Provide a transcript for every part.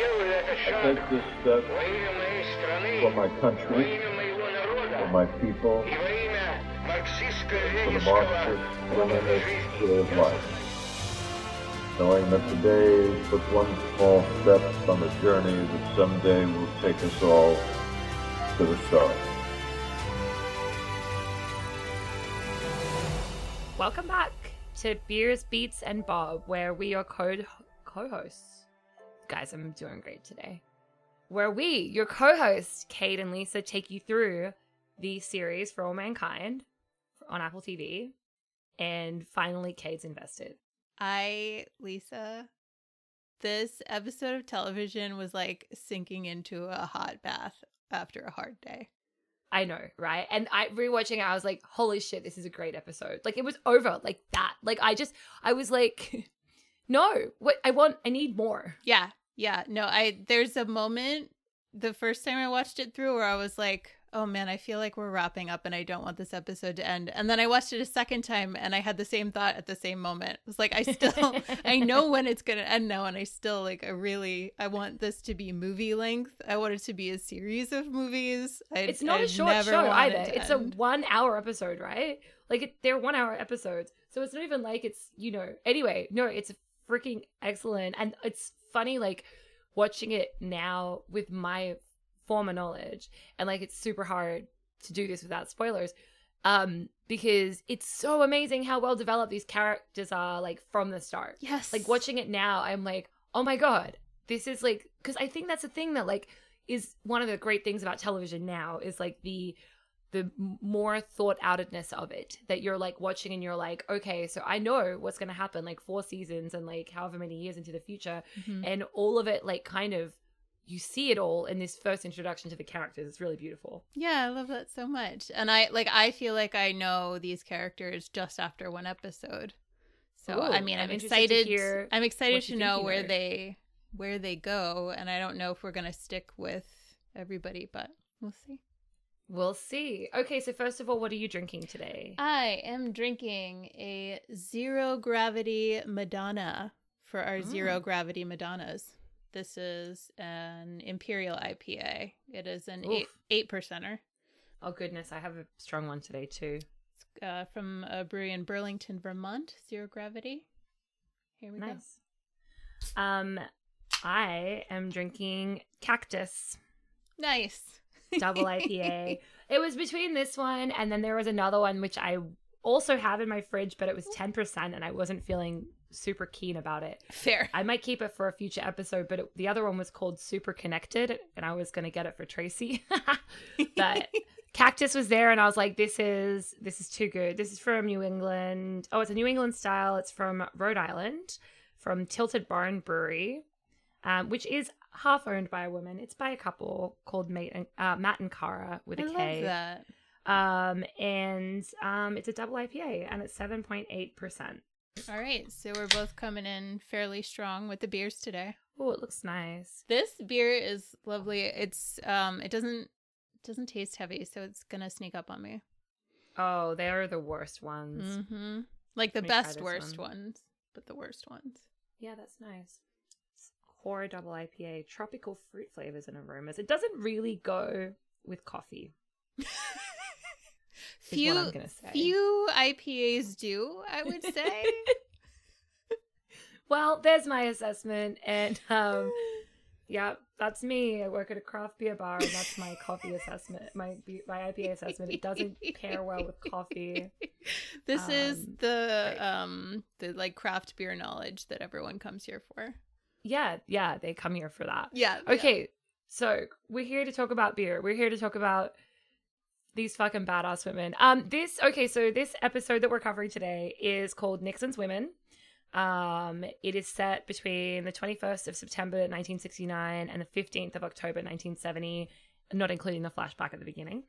I take this step for my country, for my people, for the Marxist Leninist way of life. Knowing that today is but one small step on the journey that someday will take us all to the stars. Welcome back to Beers, Beats, and Bob, where we are co co-hosts. Guys, I'm doing great today. Where we, your co-hosts, Cade and Leesa, take you through the series For All Mankind on Apple TV, and finally, Cade's invested. I, Leesa, this episode of television was like sinking into a hot bath after a hard day. I know, right? And I rewatching it, I was like, holy shit, this is a great episode. Like it was over like that. Like I just I was like, no, what I want I need more. Yeah. Yeah. No, I there's a moment the first time I watched it through where I was like, oh man, I feel like we're wrapping up and I don't want this episode to end. And then I watched it a second time and I had the same thought at the same moment. It was like, I still, I know when it's going to end now. And I still like, I really, I want this to be movie length. I want it to be a series of movies. I, it's not a short show either. it It's a one hour episode, right? Like it, they're one hour episodes. So it's not even like it's, you know, anyway, no, it's freaking excellent. And it's funny, like watching it now with my former knowledge. And like it's super hard to do this without spoilers. Um, because it's so amazing how well developed these characters are, like from the start. Yes. Like watching it now, I'm like, oh my god, this is like because I think that's a thing that like is one of the great things about television now is like the the more thought outedness of it that you're like watching and you're like okay so i know what's going to happen like four seasons and like however many years into the future Mhm. and all of it like kind of you see it all in this first introduction to the characters it's really beautiful Yeah, I love that so much. And I like I feel like I know these characters just after one episode. So I mean, I'm I'm, interested to excited. I'm excited to know where here. they where they go, and I don't know if we're gonna stick with everybody, but we'll see. We'll see okay so first of all what are you drinking today I am drinking a zero gravity Madonna for our zero gravity Madonnas. This is an Imperial IPA. It is an eight Oof. eight percenter. oh goodness i have a strong one today too uh, from a brewery in Burlington, Vermont. Zero Gravity. Here we go. Nice. Um, I am drinking Cactus. Nice. Double IPA. it was between this one and then there was another one which I also have in my fridge, but it was ten percent, and I wasn't feeling super keen about it. Fair. I might keep it for a future episode, but it, the other one was called Super Connected, and I was gonna get it for Tracy, but Cactus was there, and I was like, "This is this is too good. This is from New England. Oh, it's a New England style. It's from Rhode Island, from Tilted Barn Brewery, um, which is half owned by a woman. It's by a couple called Mate and, uh, Matt and Cara with I a love that. Um, and um, it's a double IPA, and it's seven point eight percent. All right, so we're both coming in fairly strong with the beers today. Oh, it looks nice. This beer is lovely. It's um, it doesn't doesn't taste heavy, so it's gonna sneak up on me. Oh, they are the worst ones. Mm-hmm. Like the Let me try best worst one. ones, but the worst ones. Yeah, that's nice. Core double IPA, tropical fruit flavors and aromas. It doesn't really go with coffee. Is few what I'm gonna say. few IPAs do, I would say. well, there's my assessment, and um, yeah, that's me. I work at a craft beer bar, and that's my coffee assessment. My my IPA assessment. It doesn't pair well with coffee. This is Um, the right. um the like craft beer knowledge that everyone comes here for. Yeah, yeah, they come here for that. Yeah. Okay, so we're here to talk about beer. We're here to talk about these fucking badass women. Um, this okay, so this episode that we're covering today is called Nixon's Women. Um, it is set between the 21st of September 1969 and the 15th of October 1970, not including the flashback at the beginning.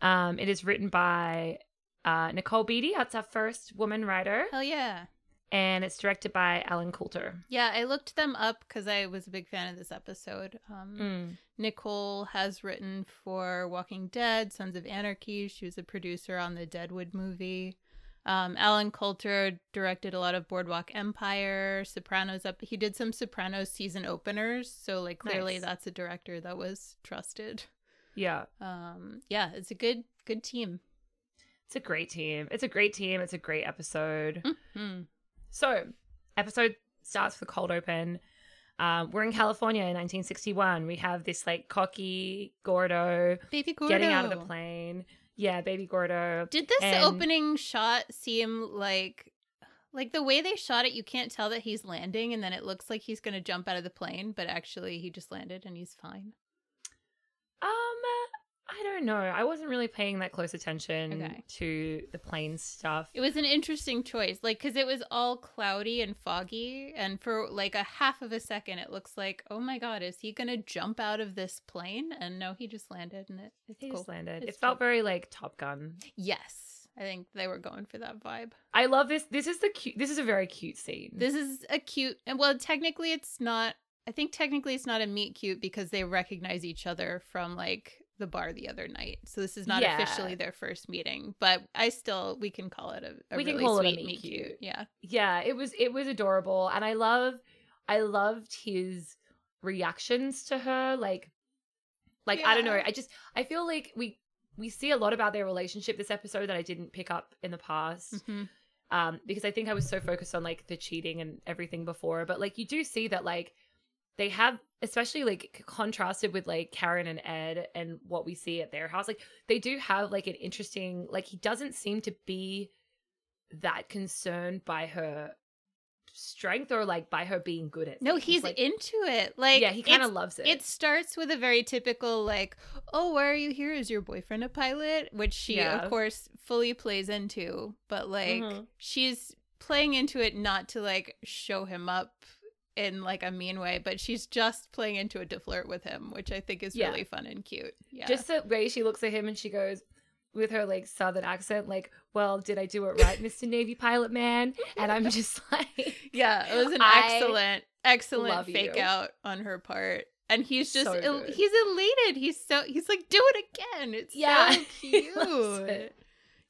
Um, it is written by uh, Nicole Beatty. That's our first woman writer, Hell yeah. And it's directed by Allen Coulter. Yeah, I looked them up because I was a big fan of this episode. Um, Mm. Nicole has written for Walking Dead, Sons of Anarchy. She was a producer on the Deadwood movie. Um, Allen Coulter directed a lot of Boardwalk Empire, Sopranos up. He did some Sopranos season openers, so like clearly Nice. that's a director that was trusted. Yeah. Um, yeah, it's a good good team. It's a great team. It's a great team. It's a great episode. Mhm. So, episode starts with a cold open. Um, we're in California in 1961. We have this like cocky Gordo, Baby Gordo getting out of the plane. Yeah, baby Gordo. Did this And- opening shot seem like like the way they shot it? You can't tell that he's landing, and then it looks like he's going to jump out of the plane, but actually he just landed and he's fine. I don't know. I wasn't really paying that close attention Okay. to the plane stuff. It was an interesting choice, like because it was all cloudy and foggy, and for like a half of a second, it looks like, oh my god, is he going to jump out of this plane? And no, he just landed, and it, it's He cool. just landed. It's it felt cool. very like Top Gun. Yes, I think they were going for that vibe. I love this. This is the cute. This is a very cute scene. This is a cute, and well, technically, it's not. I think technically it's not a meet cute because they recognize each other from like the bar the other night. So this is not Yeah. officially their first meeting, but I still we can call it a, a We can really call it a sweet meet cute. Yeah, yeah it was it was adorable and i love i loved his reactions to her like like i don't know i just i feel like we we see a lot about their relationship this episode that i didn't pick up in the past Mhm. um because i think i was so focused on like the cheating and everything before but like you do see that like they have especially like contrasted with like karen and ed and what we see at their house like they do have like an interesting like he doesn't seem to be that concerned by her strength or like by her being good at no, things. he's like, into it. Like yeah he kind of loves it It starts with a very typical like, "Oh, why are you here? Is your boyfriend a pilot?" Which she, Yeah. of course, fully plays into. But like, Mhm. she's playing into it not to like show him up in like a mean way, but she's just playing into it to flirt with him, which I think is Yeah. really fun and cute. Yeah, just the way she looks at him and she goes with her like southern accent like well did i do it right mr navy pilot man and i'm just like yeah, it was an I excellent, excellent fake you. out on her part. And he's just So el- he's elated. He's so he's like, do it again. It's Yeah, so cute.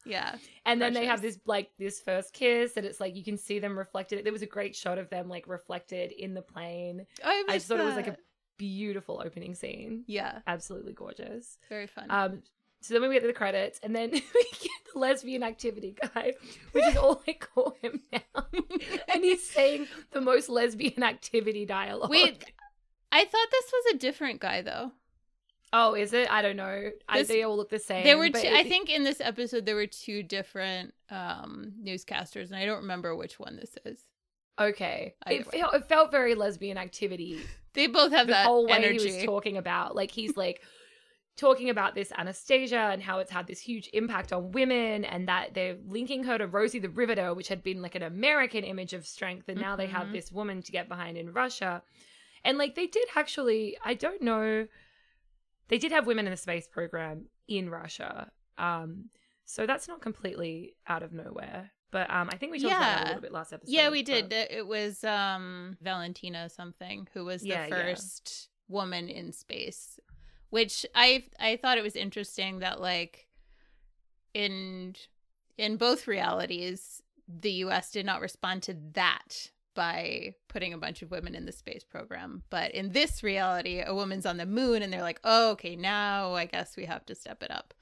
Yeah. and then they have this like this first kiss and it's like you can see them reflected there was a great shot of them like reflected in the plane I, i missed just thought it was like a beautiful opening scene Yeah, absolutely gorgeous very fun. Um, so then we get to the credits, and then we get the lesbian activity guy, which is all I call him now. and he's saying the most lesbian activity dialogue. Wait, I thought this was a different guy though. Oh, is it? I don't know. I, This- they all look the same. There were two, I think in this episode there were two different um newscasters and I don't remember which one this is. okay. It, felt- it felt very lesbian activity. They both have the that whole way energy. he was talking about, like he's like talking about this Anastasia and how it's had this huge impact on women, and that they're linking her to Rosie the Riveter, which had been like an American image of strength, and now they have Mhm. this woman to get behind in Russia, and like they did actually, I don't know, they did have women in the space program in Russia, um, so that's not completely out of nowhere. But um, I think we talked about that a little bit last episode. yeah, we did. It it was um Valentina something who was the Yeah, yeah. first woman in space. Which I I thought it was interesting that like in in both realities the US did not respond to that by putting a bunch of women in the space program. But in this reality, a woman's on the moon and they're like, "Oh, okay, now I guess we have to step it up."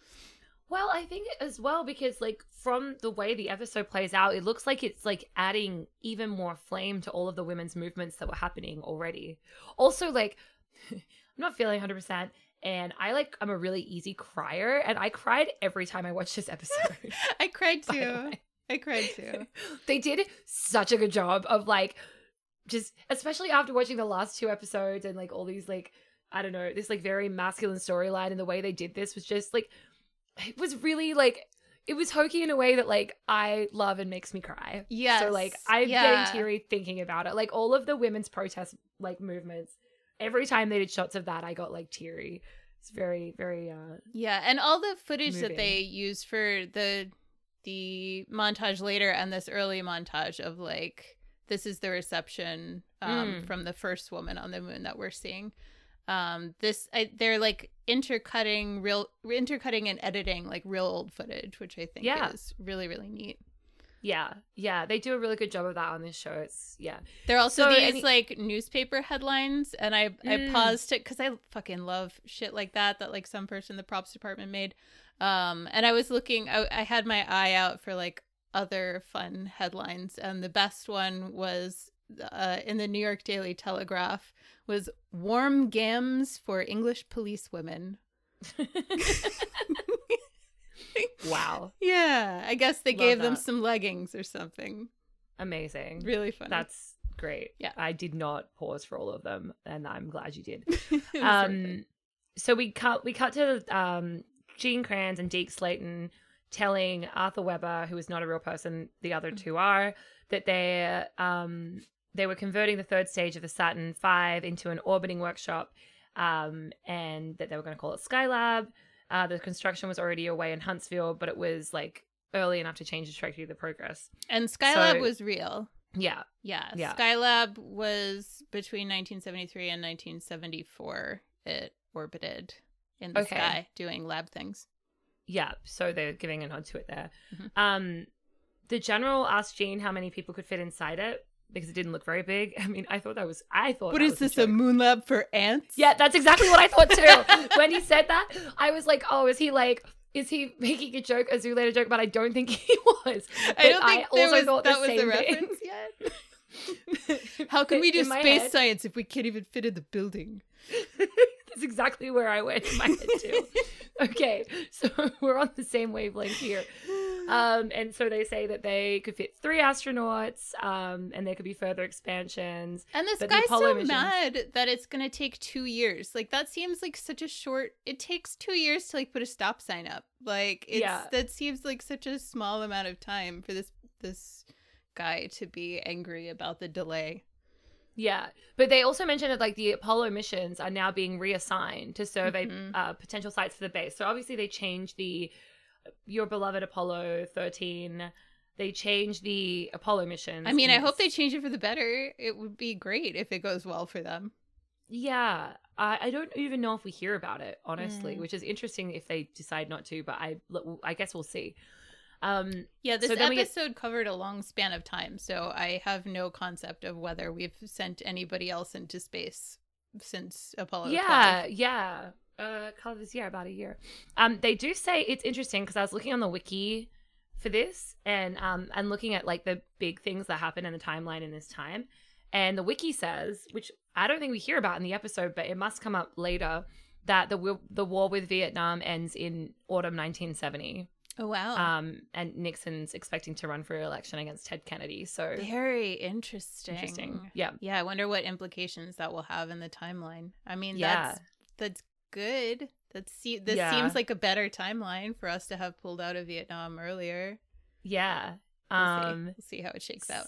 Well, I think as well because like from the way the episode plays out, it looks like it's like adding even more flame to all of the women's movements that were happening already. Also, like I'm not feeling 100% and I like I'm a really easy crier and I cried every time I watched this episode. I cried too. I cried too. they did such a good job of like just especially after watching the last two episodes and like all these like I don't know, this like very masculine storyline and the way they did this was just like it was really like it was hokey in a way that like I love and makes me cry. Yeah. So like I'm yeah. getting teary thinking about it. Like all of the women's protest like movements, every time they did shots of that, I got like teary. It's very, very uh Yeah, and all the footage that they used for the the montage later and this early montage of like this is the reception um, Mm. from the first woman on the moon that we're seeing. Um, this I, they're like intercutting real intercutting and editing like real old footage, which I think Yeah. is really really neat. Yeah, yeah, they do a really good job of that on this show. It's yeah, There are also So, these any- like newspaper headlines, and I I Mm. paused it because I fucking love shit like that that like some person in the props department made. Um, and I was looking, I, I had my eye out for like other fun headlines, and the best one was uh, in the New York Daily Telegraph was "Warm Gams for English Police Women." wow, Yeah, I guess they Love gave them some leggings or something. amazing. Really funny. That's great. Yeah. I did not pause for all of them, and I'm glad you did. It was very good. um so we cut we cut to um Gene Kranz and Deke Slayton telling Arthur Weber, who is not a real person, the other two are, that they um they were converting the third stage of the Saturn V into an orbiting workshop, um, and that they were going to call it Skylab. Uh, the construction was already away in Huntsville, but it was like early enough to change the trajectory of the progress. and Skylab so- was real. Yeah, Yeah, Yeah. Skylab was between 1973 and 1974. It orbited in the Okay. sky doing lab things. Yeah, so they're giving a nod to it there. Mhm. Um, the general asked Gene how many people could fit inside it because it didn't look very big. I mean, I thought that was I thought What that is was this, a joke. moon lab for ants? Yeah, that's exactly what I thought too. when he said that, I was like, oh, is he like? Is he making a joke, a Zoolander joke? But I don't think he was. I don't think there also was, thought that the was same a thing. reference yet. How can we do In space head- science if we can't even fit in the building? That's exactly where I went in my head too. okay, so we're on the same wavelength here. Um, and so they say that they could fit three astronauts, um, and there could be further expansions. And this guy's so missions- mad that it's gonna take two years. Like that seems like such a short. It takes two years to like put a stop sign up. Like it's Yeah. that seems like such a small amount of time for this this guy to be angry about the delay. Yeah, but they also mentioned that like the Apollo missions are now being reassigned to survey Mhm. uh, potential sites for the base. So obviously they changed the your beloved Apollo thirteen. They changed the Apollo missions. I mean, I hope they change it for the better. It would be great if it goes well for them. Yeah, I, I don't even know if we hear about it honestly, Mm. which is interesting if they decide not to. But I I guess we'll see. Um, Yeah, this So we get- episode covered a long span of time, so I have no concept of whether we've sent anybody else into space since Apollo. yeah, 12. yeah. Uh, couple this year, about a year. Um, they do say it's interesting because I was looking on the wiki for this and um and looking at like the big things that happen in the timeline in this time, and the wiki says, which I don't think we hear about in the episode, but it must come up later, that the the war with Vietnam ends in autumn 1970. Oh wow. Um, and Nixon's expecting to run for election against Ted Kennedy. So Very interesting. interesting. Yeah. Yeah, I wonder what implications that will have in the timeline. I mean, Yeah. that's that's good. That's see, this Yeah. seems like a better timeline for us to have pulled out of Vietnam earlier. Yeah. We'll see. Um, We'll see how it shakes out.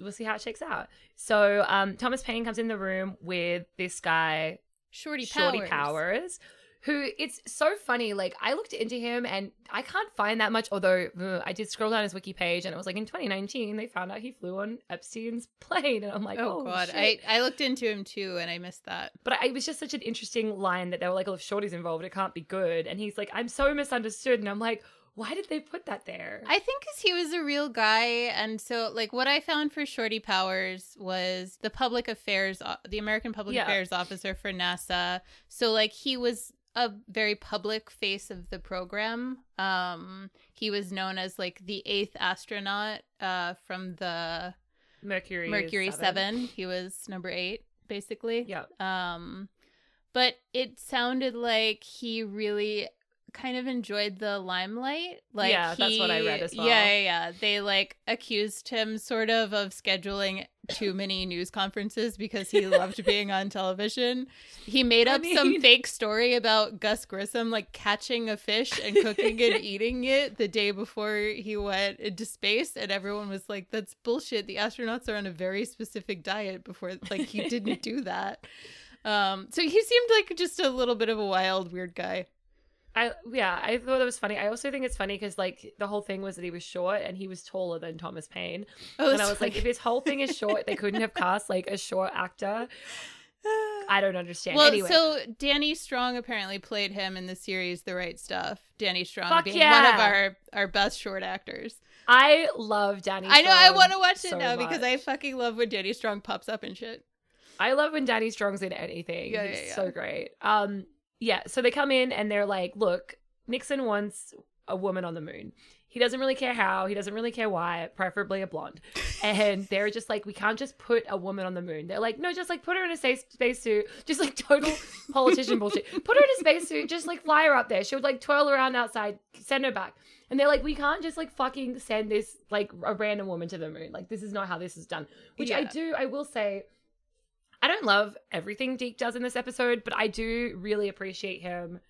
We'll see how it shakes out. So um, Thomas Paine comes in the room with this guy, Shorty Powers. Shorty Powers, who it's so funny. Like I looked into him and I can't find that much. Although uh, I did scroll down his wiki page and it was like in 2019 they found out he flew on Epstein's plane, and I'm like, Oh, oh, god, shit. I I looked into him too, and I missed that. But I, it was just such an interesting line that they were like, "Oh, if Shorty's involved, it can't be good." And he's like, "I'm so misunderstood," and I'm like, "Why did they put that there?" I think because he was a real guy, and so like what I found for Shorty Powers was the public affairs, the American public Yeah. affairs officer for NASA. So like he was a very public face of the program. Um, he was known as like the eighth astronaut uh, from the Mercury, Mercury Seven. He was number eight, basically. Yeah, Um, but it sounded like he really kind of enjoyed the limelight. Like Yeah, that's what I read as well. Yeah, yeah, yeah. They like accused him sort of of scheduling too many news conferences because he loved being on television. He made I up some fake story about Gus Grissom like catching a fish and cooking and eating it the day before he went into space and everyone was like that's bullshit. The astronauts are on a very specific diet before like he didn't do that. Um so he seemed like just a little bit of a wild weird guy. I yeah, I thought that was funny. I also think it's funny because like the whole thing was that he was short and he was taller than Thomas Paine, Oh, and I was like, if his whole thing is short, they couldn't have cast like a short actor. I don't understand. Well, anyway, so Danny Strong apparently played him in the series The Right Stuff. Danny Strong Fuck being one of our our best short actors. I love Danny. I know. I want to watch it so now because I fucking love when Danny Strong pops up and shit. I love when Danny Strong's in anything. Yeah, yeah, yeah. so great. Um, yeah. So they come in and they're like, "Look, Nixon wants a woman on the moon. He doesn't really care how. He doesn't really care why. Preferably a blonde." And they're just like, "We can't just put a woman on the moon." They're like, "No, just like put her in a space spacesuit. Just like total politician bullshit. Put her in a spacesuit. Just like fly her up there. She would like twirl around outside. Send her back." And they're like, we can't just like fucking send this like a random woman to the moon. Like this is not how this is done. Which I do. I will say, I don't love everything Deke does in this episode, but I do really appreciate him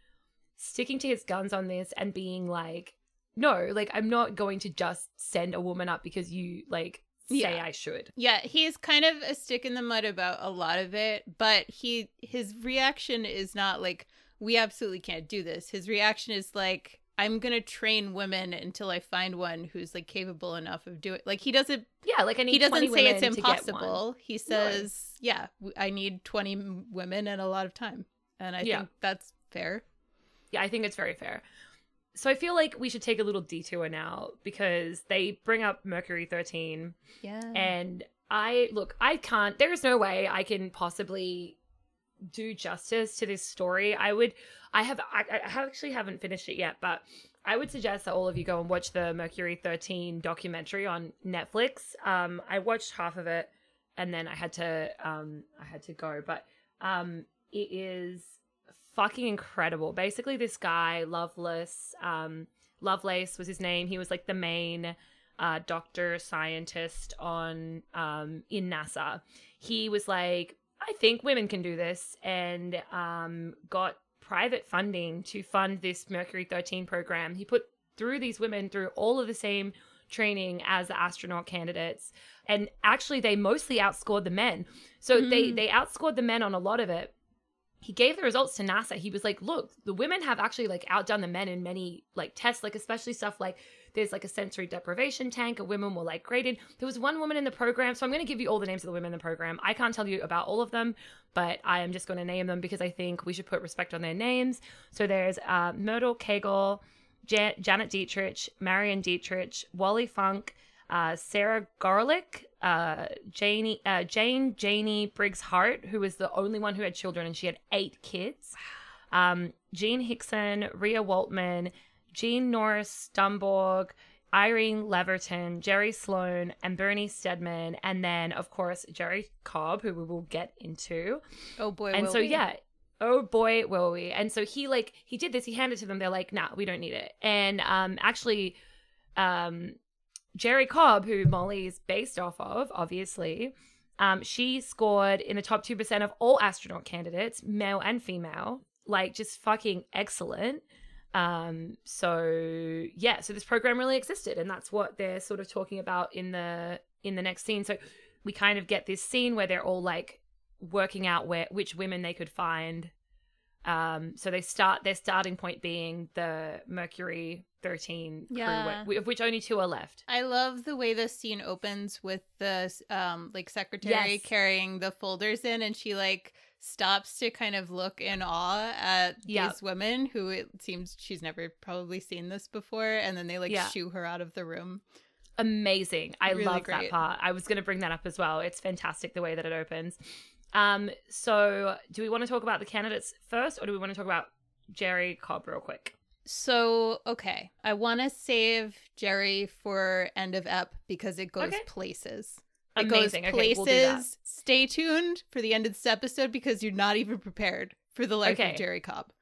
sticking to his guns on this and being like, no, like I'm not going to just send a woman up because you like say Yeah. I should. Yeah, he's kind of a stick in the mud about a lot of it, but he his reaction is not like we absolutely can't do this. His reaction is like I'm going to train women until I find one who's like capable enough of doing like he doesn't Yeah, like I need he doesn't say it's women to get one. impossible. He says, "Yeah, I need 20 women and a lot of time." And I Yeah. think that's fair. Yeah, I think it's very fair. So I feel like we should take a little detour now because they bring up Mercury 13 Yeah. and I look, I can't there is no way I can possibly do justice to this story. I would I have I, I actually haven't finished it yet, but I would suggest that all of you go and watch the Mercury 13 documentary on Netflix. Um I watched half of it and then I had to um I had to go, but um it is fucking incredible. Basically this guy, Loveless, um Lovelace was his name. He was like the main uh, doctor scientist on um, in NASA. He was like, I think women can do this, and um, got private funding to fund this Mercury 13 program. He put through these women through all of the same training as the astronaut candidates, and actually they mostly outscored the men. So they Mm. they outscored the men on a lot of it he gave the results to NASA. He was like, "Look, the women have actually like outdone the men in many like tests, like especially stuff like there's like a sensory deprivation tank, and women were like graded. There was one woman in the program, so I'm going to give you all the names of the women in the program. I can't tell you about all of them, but I am just going to name them because I think we should put respect on their names. So there's uh, Myrtle Cagle, Jan- Janet Dietrich, Marion Dietrich, Wally Funk, uh, Sarah Gorelick, uh, Janie, uh, Jane Janie Briggs Hart, who was the only one who had children, and she had eight kids. Um, Jean Hixson, Rhea Woltman, Gene Norris Stumbough, Irene Leverton, Jerri Sloan, and Bernie Steadman, and then of course Jerrie Cobb, who we will get into oh boy. and so we. yeah oh boy will we and so he like he did this he handed it to them they're like nah we don't need it and um actually um jerrie cobb who molly is based off of obviously um she scored in the top 2% of all astronaut candidates male and female like just fucking excellent um so yeah so this program really existed and that's what they're sort of talking about in the in the next scene so we kind of get this scene where they're all like working out where which women they could find. Um, so they start their starting point being the Mercury thirteen Yeah. crew, of which only two are left. I love the way this scene opens with the um like secretary Yes. carrying the folders in and she like stops to kind of look in awe at Yeah. these women who it seems she's never probably seen this before and then they like Yeah. shoo her out of the room. Amazing! I Really love that part. I was going to bring that up as well. It's fantastic the way that it opens. Um, so do we want to talk about the candidates first, or do we want to talk about Jerrie Cobb real quick? So, okay. I want to save Jerrie for end of ep because it goes Okay. places. It Amazing. goes Okay, places. we'll. Stay tuned for the end of this episode because you're not even prepared for the life Okay. of Jerrie Cobb.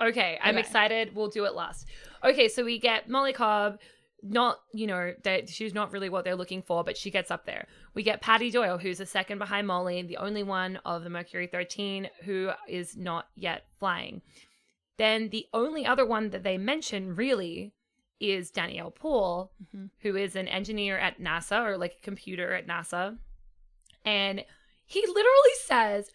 Okay, I'm Okay. excited. We'll do it last. Okay, so we get Molly Cobb. Not, you know, that she's not really what they're looking for, but she gets up there. We get Patty Doyle, who's the second behind Molly, the only one of the Mercury 13 who is not yet flying. Then the only other one that they mention really is Danielle Poole, Mhm. who is an engineer at NASA or like a computer at NASA. And he literally says,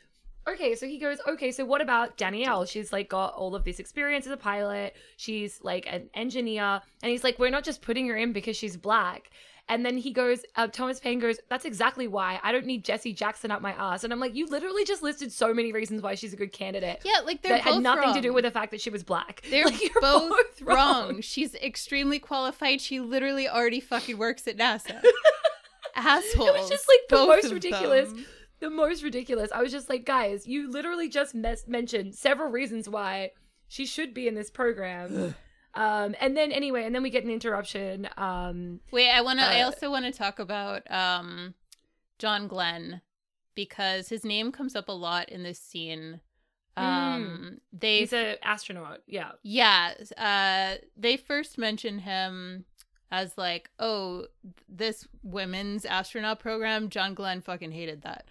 okay, so he goes, okay, so what about Danielle? She's like got all of this experience as a pilot. She's like an engineer. And he's like, we're not just putting her in because she's black. And then he goes, uh, Thomas Paine goes, That's exactly why. I don't need Jesse Jackson up my ass. And I'm like, You literally just listed so many reasons why she's a good candidate. Yeah, like they're that had both nothing to do with the fact that she was black. They're Like, you're both, wrong. She's extremely qualified. She literally already fucking works at NASA. Assholes. It was just like the both most ridiculous. them. The most ridiculous. I was just like, guys, you literally just mes- mentioned several reasons why she should be in this program. um, and then anyway, and then we get an interruption. Um, Wait, I want to. I Uh, also want to talk about um, John Glenn because his name comes up a lot in this scene. Um, they he's an astronaut. Yeah. Yeah, uh they first mention him as like, "Oh, this women's astronaut program, John Glenn fucking hated that."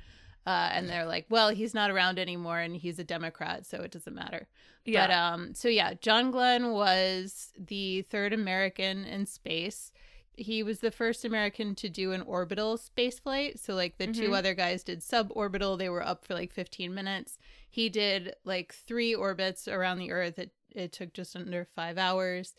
Uh and they're like, "Well, he's not around anymore and he's a democrat, so it doesn't matter." Yeah. But um so yeah, John Glenn was the third American in space. He was the first American to do an orbital space flight. So like the two Mhm. other guys did suborbital. They were up for like 15 minutes. He did like three orbits around the earth. It it took just under 5 hours.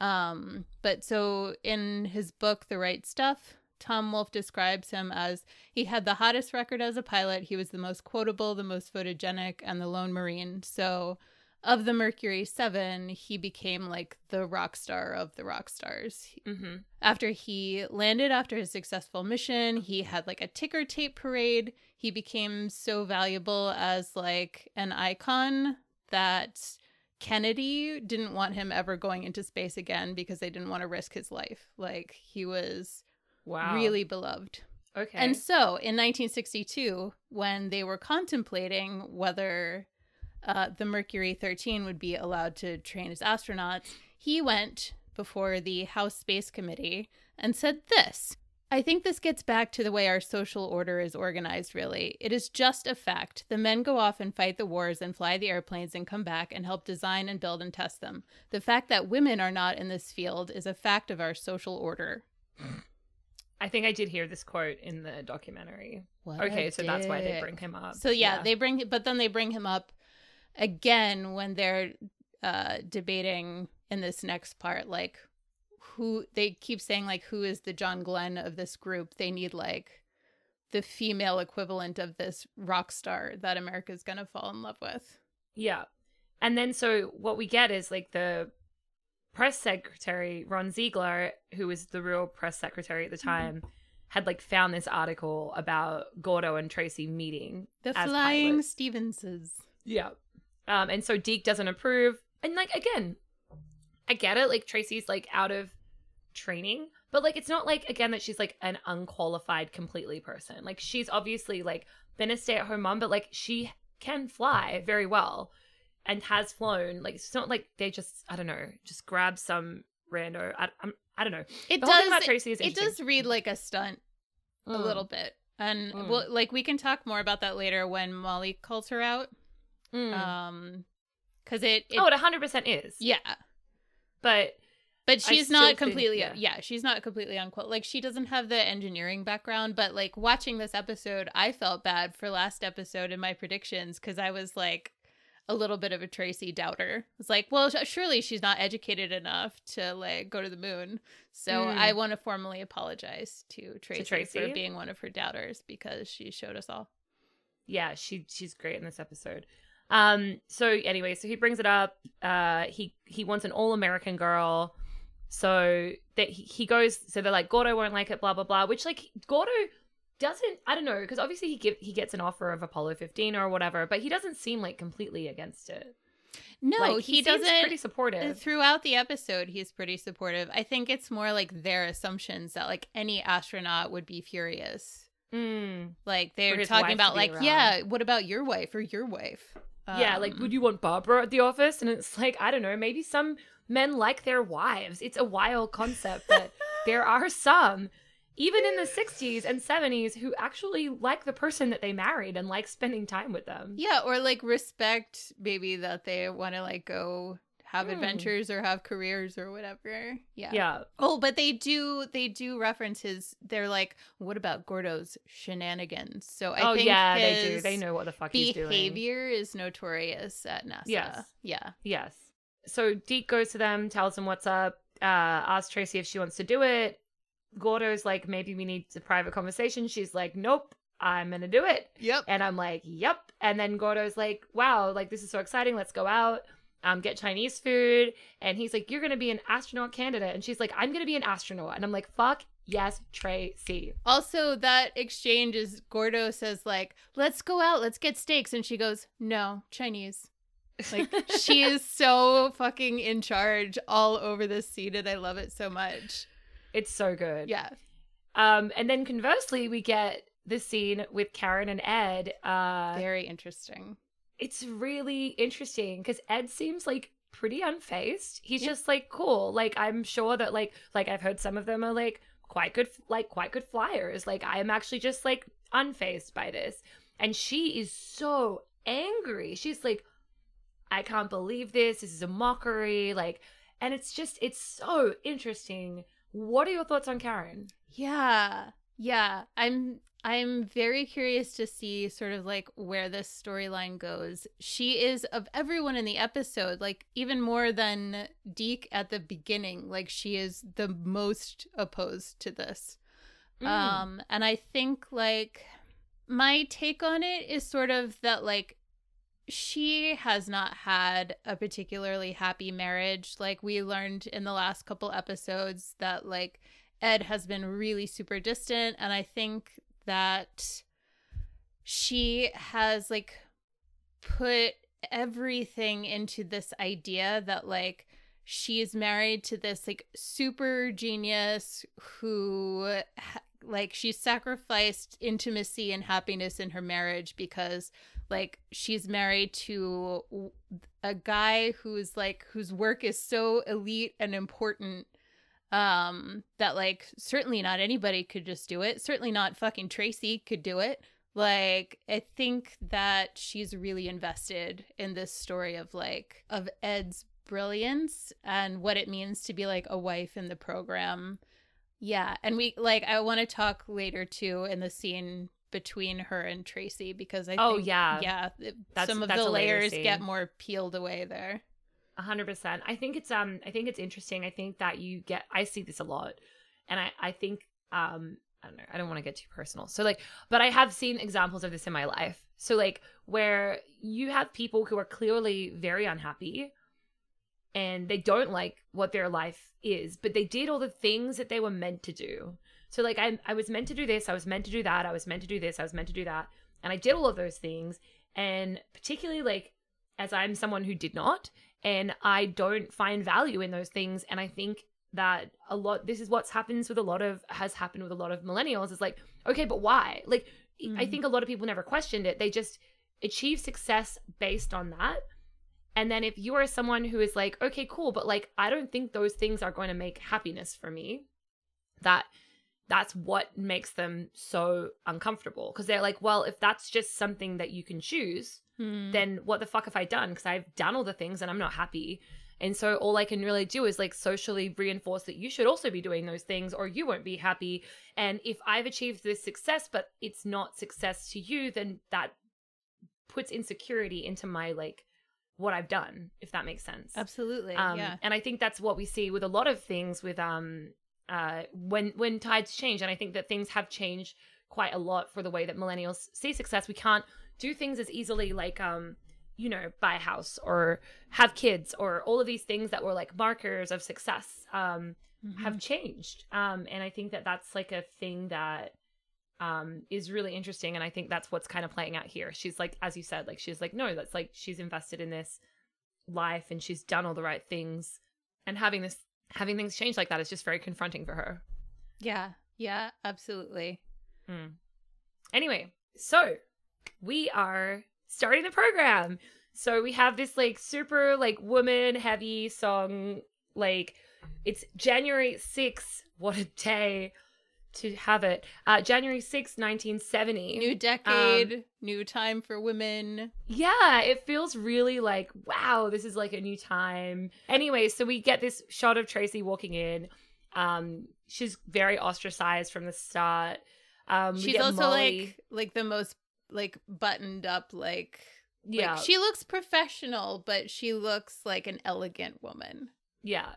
Um but so in his book The Right Stuff, Tom Wolfe describes him as he had the hottest record as a pilot. He was the most quotable, the most photogenic, and the lone marine. So of the Mercury 7, he became like the rock star of the rock stars. mm-hmm. After he landed after his successful mission, he had like a ticker tape parade. He became so valuable as like an icon that Kennedy didn't want him ever going into space again because they didn't want to risk his life. Like he was Wow. really beloved. Okay. And so in 1962, when they were contemplating whether uh, the Mercury 13 would be allowed to train as astronauts, he went before the House Space Committee and said this. I think this gets back to the way our social order is organized, really. It is just a fact. The men go off and fight the wars and fly the airplanes and come back and help design and build and test them. The fact that women are not in this field is a fact of our social order. I think I did hear this quote in the documentary. What okay, so that's why they bring him up. So yeah, they bring but then they bring him up again when they're uh debating in this next part like who they keep saying like who is the John Glenn of this group. They need like the female equivalent of this rock star that America's going to fall in love with. Yeah. And then so what we get is like the press secretary, Ron Ziegler, who was the real press secretary at the Mm-hmm. time, had like found this article about Gordo and Tracy meeting. The Flying pilots. Stevenses. Yeah. Um, and so Deke doesn't approve. And like again, I get it, like Tracy's like out of training, but like it's not like again that she's like an unqualified completely person. Like she's obviously like been a stay-at-home mom, but like she can fly very well and has flown. Like it's not like they just I don't know, just grab some rando. I, I'm I don't know. It The does about Tracy is it does read like a stunt a Mm. little bit. And Mm. well, like we can talk more about that later when Molly calls her out. Mm. Um, because it, it oh, it 100 percent is. yeah, but but she's not think- completely yeah. yeah. she's not completely unquote. Like she doesn't have the engineering background, but like watching this episode, I felt bad for last episode in my predictions because I was like a little bit of a Tracy doubter. It's like, well, surely she's not educated enough to like go to the moon. So Mm. I want to formally apologize to Tracy, Tracy? for being one of her doubters because she showed us all. yeah she she's great in this episode um so anyway so he brings it up uh he he wants an all-american girl so that he, he goes so they're like gordo won't like it blah blah blah which like gordo doesn't i don't know because obviously he give he gets an offer of apollo 15 or whatever but he doesn't seem like completely against it No, like, he, seems doesn't. pretty supportive Throughout the episode, he's pretty supportive. I think it's more like their assumptions that like any astronaut would be furious. mm. Like they're talking about like, around. yeah, what about your wife or your wife? yeah like Um, would you want barbara at the office and it's like i don't know maybe some men like their wives it's a wild concept that there are some even in the 60s and 70s who actually like the person that they married and like spending time with them Yeah, or like respect maybe that they want to like go have Hmm. adventures or have careers or whatever. Yeah. yeah Oh, but they do they do reference his they're like, what about Gordo's shenanigans? So I oh think yeah they do they know what the fuck he's doing behavior is notorious at NASA. Yes. Yeah. yes so deke goes to them tells them what's up uh asks tracy if she wants to do it Gordo's like, maybe we need a private conversation. She's like, nope, I'm gonna do it. Yep. And I'm like, yep. And then Gordo's like, wow, like this is so exciting. Let's go out, um, get Chinese food. And he's like, you're gonna be an astronaut candidate. And she's like, I'm gonna be an astronaut. And I'm like, fuck yes, Tracy. Also, that exchange is Gordo says like, "Let's go out, let's get steaks," and she goes, "No, Chinese." Like she is so fucking in charge all over this scene, and I love it so much. It's so good. Yeah. Um, and then conversely, we get the scene with Karen and Ed. Uh, Very interesting. it's really interesting because Ed seems like pretty unfazed. He's Yeah. just like cool. Like I'm sure that like like I've heard some of them are like quite good like quite good flyers. Like I am actually just like unfazed by this. And she is so angry. She's like I can't believe this. This is a mockery. Like and it's just it's so interesting. What are your thoughts on Karen? Yeah. Yeah. I'm I'm very curious to see sort of like where this storyline goes. She is of everyone in the episode, like even more than Deke at the beginning, like she is the most opposed to this. Mm. Um and I think like my take on it is sort of that like she has not had a particularly happy marriage. Like we learned in the last couple episodes that like Ed has been really super distant and I think that she has like put everything into this idea that like she is married to this like super genius who like she sacrificed intimacy and happiness in her marriage because like she's married to a guy who's like whose work is so elite and important um that like certainly not anybody could just do it. Certainly not fucking tracy could do it. Like i think that she's really invested in this story of like of ed's brilliance and what it means to be like a wife in the program. Yeah and we like i want to talk later too in the scene between her and tracy because i Oh, think yeah. yeah That's- some of the layers get more peeled away there A hundred percent. I think it's um I think it's interesting. I think that you get I see this a lot. And I, I think um I don't know, I don't want to get too personal. So like but I have seen examples of this in my life. So like where you have people who are clearly very unhappy and they don't like what their life is, but they did all the things that they were meant to do. So like I I was meant to do this, I was meant to do that, I was meant to do this, I was meant to do that, and I did all of those things. And particularly like as I'm someone who did not, and I don't find value in those things. And I think that a lot this is what's happens with a lot of has happened with a lot of millennials is like, okay, but why? Like I Mhm. think a lot of people never questioned it. They just achieve success based on that. And then if you are someone who is like, okay, cool, but like I don't think those things are going to make happiness for me, that that's what makes them so uncomfortable because they're like, well, if that's just something that you can choose, Hmm. then what the fuck have I done? Because I've done all the things and I'm not happy. And so all I can really do is like socially reinforce that you should also be doing those things or you won't be happy. And if I've achieved this success, but it's not success to you, then that puts insecurity into my like what I've done, if that makes sense. absolutely Um, yeah And I think that's what we see with a lot of things with um uh when when tides change, and I think that things have changed quite a lot for the way that millennials see success. We can't do things as easily like um you know buy a house or have kids or all of these things that were like markers of success um Mhm. have changed. Um and i think that that's like a thing that um is really interesting. And i think that's what's kind of playing out here. She's like as you said like she's like no that's like she's invested in this life and she's done all the right things. And having this having things change like that is just very confronting for her yeah yeah absolutely hmm. Anyway, so we are starting the program. So we have this like super like woman heavy song. Like it's January 6th. What a day to have it. Uh January 6th, 1970. new decade new time for women Yeah, it feels really like, wow, this is like a new time. Anyway, so we get this shot of Tracy walking in. Um, she's very ostracized from the start. Um, she's also Molly- like like the most like buttoned up like yeah, like, she looks professional but she looks like an elegant woman Yeah.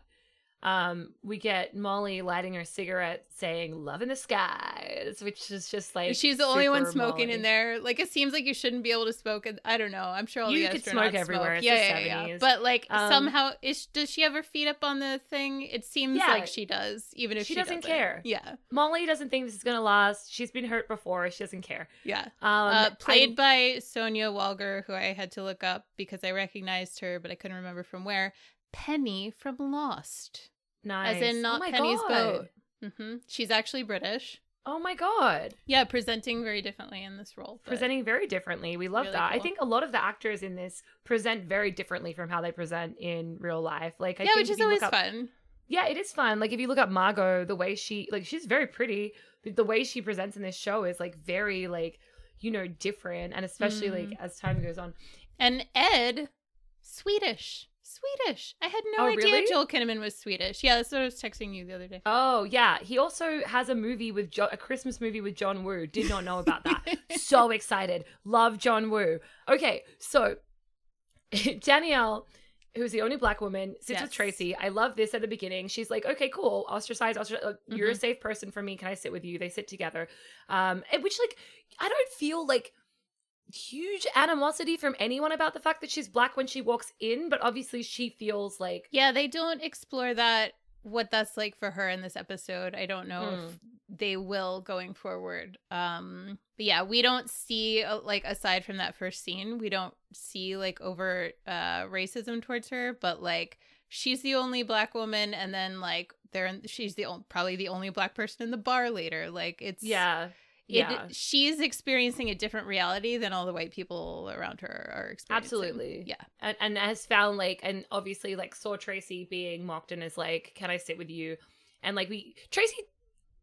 Um, we get Molly lighting her cigarette saying "Love in the skies," which is just like She's the only one smoking Molly. in there. Like it seems like you shouldn't be able to smoke. I don't know. I'm sure all You the could smoke everywhere. It's Yeah, the yeah, yeah. 70s. But like Um, somehow, is does she have her feet up on the thing? It seems Yeah. like she does, even if She she, doesn't care. Yeah, Molly doesn't think this is gonna last. She's been hurt before. She doesn't care. yeah. Um, uh, I- played by Sonya Walger, who I had to look up because I recognized her, but I couldn't remember from where. Penny from Lost, nice. as in Oh not my Penny's God. boat. hmm She's actually British. Oh my god. Yeah, presenting very differently in this role. presenting very differently. We love Really that. I think a lot of the actors in this present very differently from how they present in real life. Like, I yeah, think which is always up, fun. Yeah, it is fun. Like if you look up Margot, the way she like she's very pretty. The way she presents in this show is like very like you know different, and especially Mm. like as time goes on. And Ed, Swedish. Swedish. I had no Oh, idea really? Joel Kinnaman was Swedish. Yeah, that's what I was texting you the other day. Oh yeah, he also has a movie with jo- a Christmas movie with John Woo. Did not know about that. so excited. Love John Woo. Okay, so Danielle, who's the only black woman, sits with Tracy. I love this at the beginning. She's like, okay, cool. Ostracized, ostracized. uh, You're a Mhm. safe person for me. Can I sit with you? They sit together. Um, which like I don't feel like huge animosity from anyone about the fact that she's black when she walks in, but obviously she feels like Yeah, they don't explore that what that's like for her in this episode. I don't know Mm. if they will going forward. Um but yeah, we don't see uh, like aside from that first scene, we don't see like overt uh racism towards her, but like she's the only black woman and then like they're in, she's the only, probably the only black person in the bar later. Like it's yeah. It, Yeah. she's experiencing a different reality than all the white people around her are experiencing. Absolutely. Yeah. and, and has found like and obviously like saw Tracy being mocked and is like, "Can I sit with you?" And like we Tracy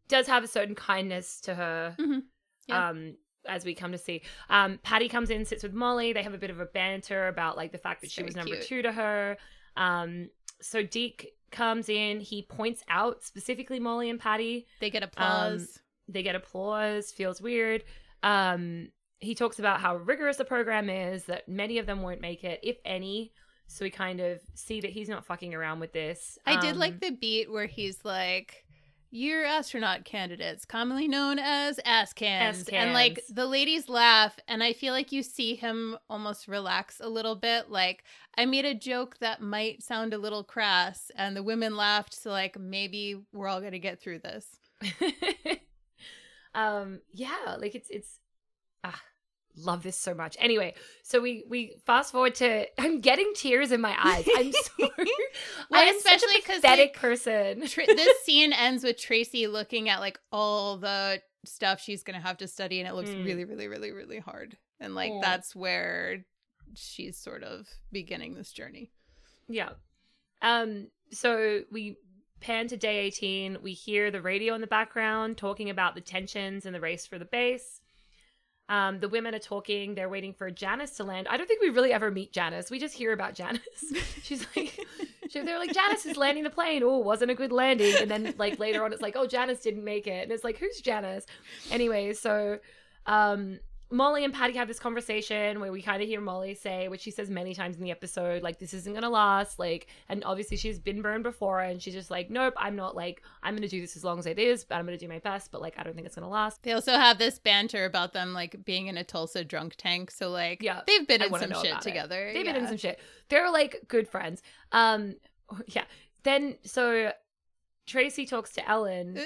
does have a certain kindness to her, Mhm. Yeah. um, as we come to see. Um, Patty comes in, sits with Molly. They have a bit of a banter about like the fact that It's she was number cute. two to her. Um, so Deke comes in. He points out specifically Molly and Patty They get applause. They get applause feels weird um he talks about how rigorous the program is that many of them won't make it if any so we kind of see that he's not fucking around with this I did Um, like the beat where he's like, "You're astronaut candidates, commonly known as ass cans," and like the ladies laugh, and I feel like you see him almost relax a little bit. Like I made a joke that might sound a little crass, and the women laughed. So like maybe we're all gonna get through this. um yeah like it's it's ah love this so much anyway so we we fast forward to i'm getting tears in my eyes i'm so Well, i'm such especially a 'cause, pathetic like, person this scene ends with Tracy looking at like all the stuff she's gonna have to study, and it looks Mm. really, really, really, really hard. And like Mm. that's where she's sort of beginning this journey. Yeah. Um so we pan to day 18. We hear the radio in the background talking about the tensions and the race for the base. Um, the women are talking. They're waiting for Janice to land. I don't think we really ever meet Janice. We just hear about Janice. She's like, she, they're like, Janice is landing the plane. Oh, wasn't a good landing. And then like later on, it's like, oh, Janice didn't make it. And it's like, who's Janice? Anyway, so um, Molly and Patty have this conversation where we kind of hear Molly say, which she says many times in the episode, like, this isn't gonna last. Like, and obviously she's been burned before, and she's just like, nope, I'm not like, I'm gonna do this as long as it is, but I'm gonna do my best, but like, I don't think it's gonna last. They also have this banter about them like being in a Tulsa drunk tank. So like Yeah, they've been I in some shit about it. together. They've been in some shit. They're like good friends. Um, yeah. Then so Tracy talks to Ellen, Uh,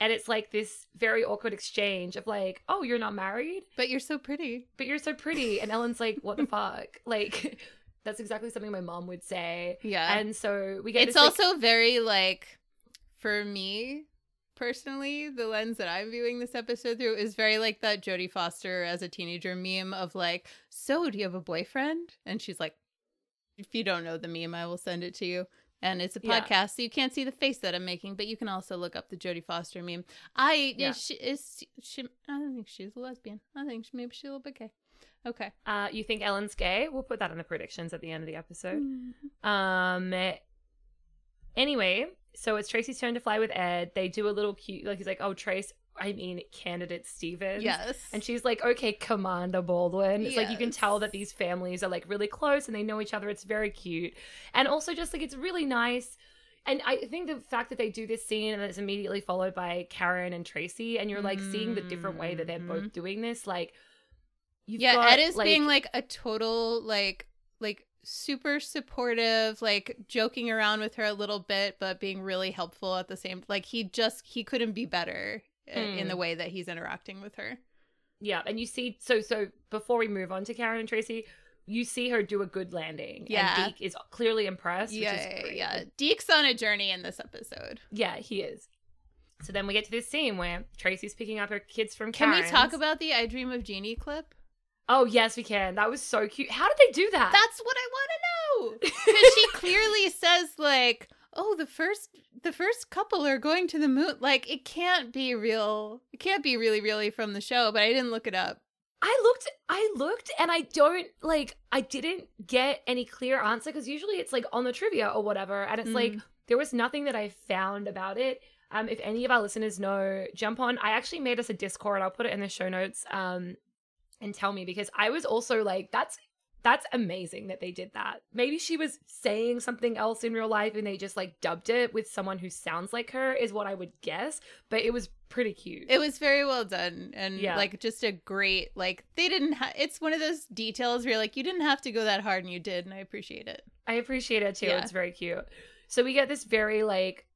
and it's like this very awkward exchange of like, oh, you're not married, But you're so pretty. but you're so pretty, and Ellen's like, what the fuck, like. That's exactly something my mom would say. Yeah. And so we get it's this, like- also very like for me personally the lens that i'm viewing this episode through is very like that jodie foster as a teenager meme of like so do you have a boyfriend and she's like if you don't know the meme i will send it to you and it's a Yeah. podcast so you can't see the face that i'm making but you can also look up the jodie foster meme i Yeah. is she, is she i don't think she's a lesbian i think she, maybe she's a little bit gay okay uh, you think Ellen's gay? We'll put that in the predictions at the end of the episode. Mhm. Um. Anyway, so it's Tracy's turn to fly with Ed. They do a little cute, like he's like, "Oh, Trace, I mean, candidate Stevens." yes And she's like, "Okay, Commander Baldwin." It's like you can tell that these families are like really close and they know each other. It's very cute, and also just like it's really nice. and I think the fact that they do this scene and it's immediately followed by Karen and Tracy, and you're like seeing the different way that they're both mm-hmm. doing this, like you've yeah, got, Ed is being like a total like like super supportive, like joking around with her a little bit, but being really helpful at the same. Like he just he couldn't be better i- in Mm. the way that he's interacting with her. yeah, and you see so so before we move on to Karen and Tracy. You see her do a good landing. Yeah. And Deke is clearly impressed. yeah, which is yeah. Deke's on a journey in this episode. Yeah, he is. So then we get to this scene where Tracy's picking up her kids from Can we talk about the "I Dream of Jeannie" clip? Oh yes, we can. That was so cute. How did they do that? That's what I want to know. Because she clearly says like, "Oh, the first the first couple are going to the moon." Like it can't be real. It can't be really really from the show, but I didn't look it up. I looked, I looked, and I don't like. I didn't get any clear answer because usually it's like on the trivia or whatever, and it's like Mm. there was nothing that I found about it. Um, if any of our listeners know, jump on. I actually made us a Discord. I'll put it in the show notes. Um, and tell me because I was also like, that's that's amazing that they did that. Maybe she was saying something else in real life and they just like dubbed it with someone who sounds like her, is what I would guess. But it was pretty cute. It was very well done and Yeah. like just a great like they didn't ha- it's one of those details where you're like you didn't have to go that hard and you did and I appreciate it. I appreciate it too. Yeah. It's very cute. So we get this very like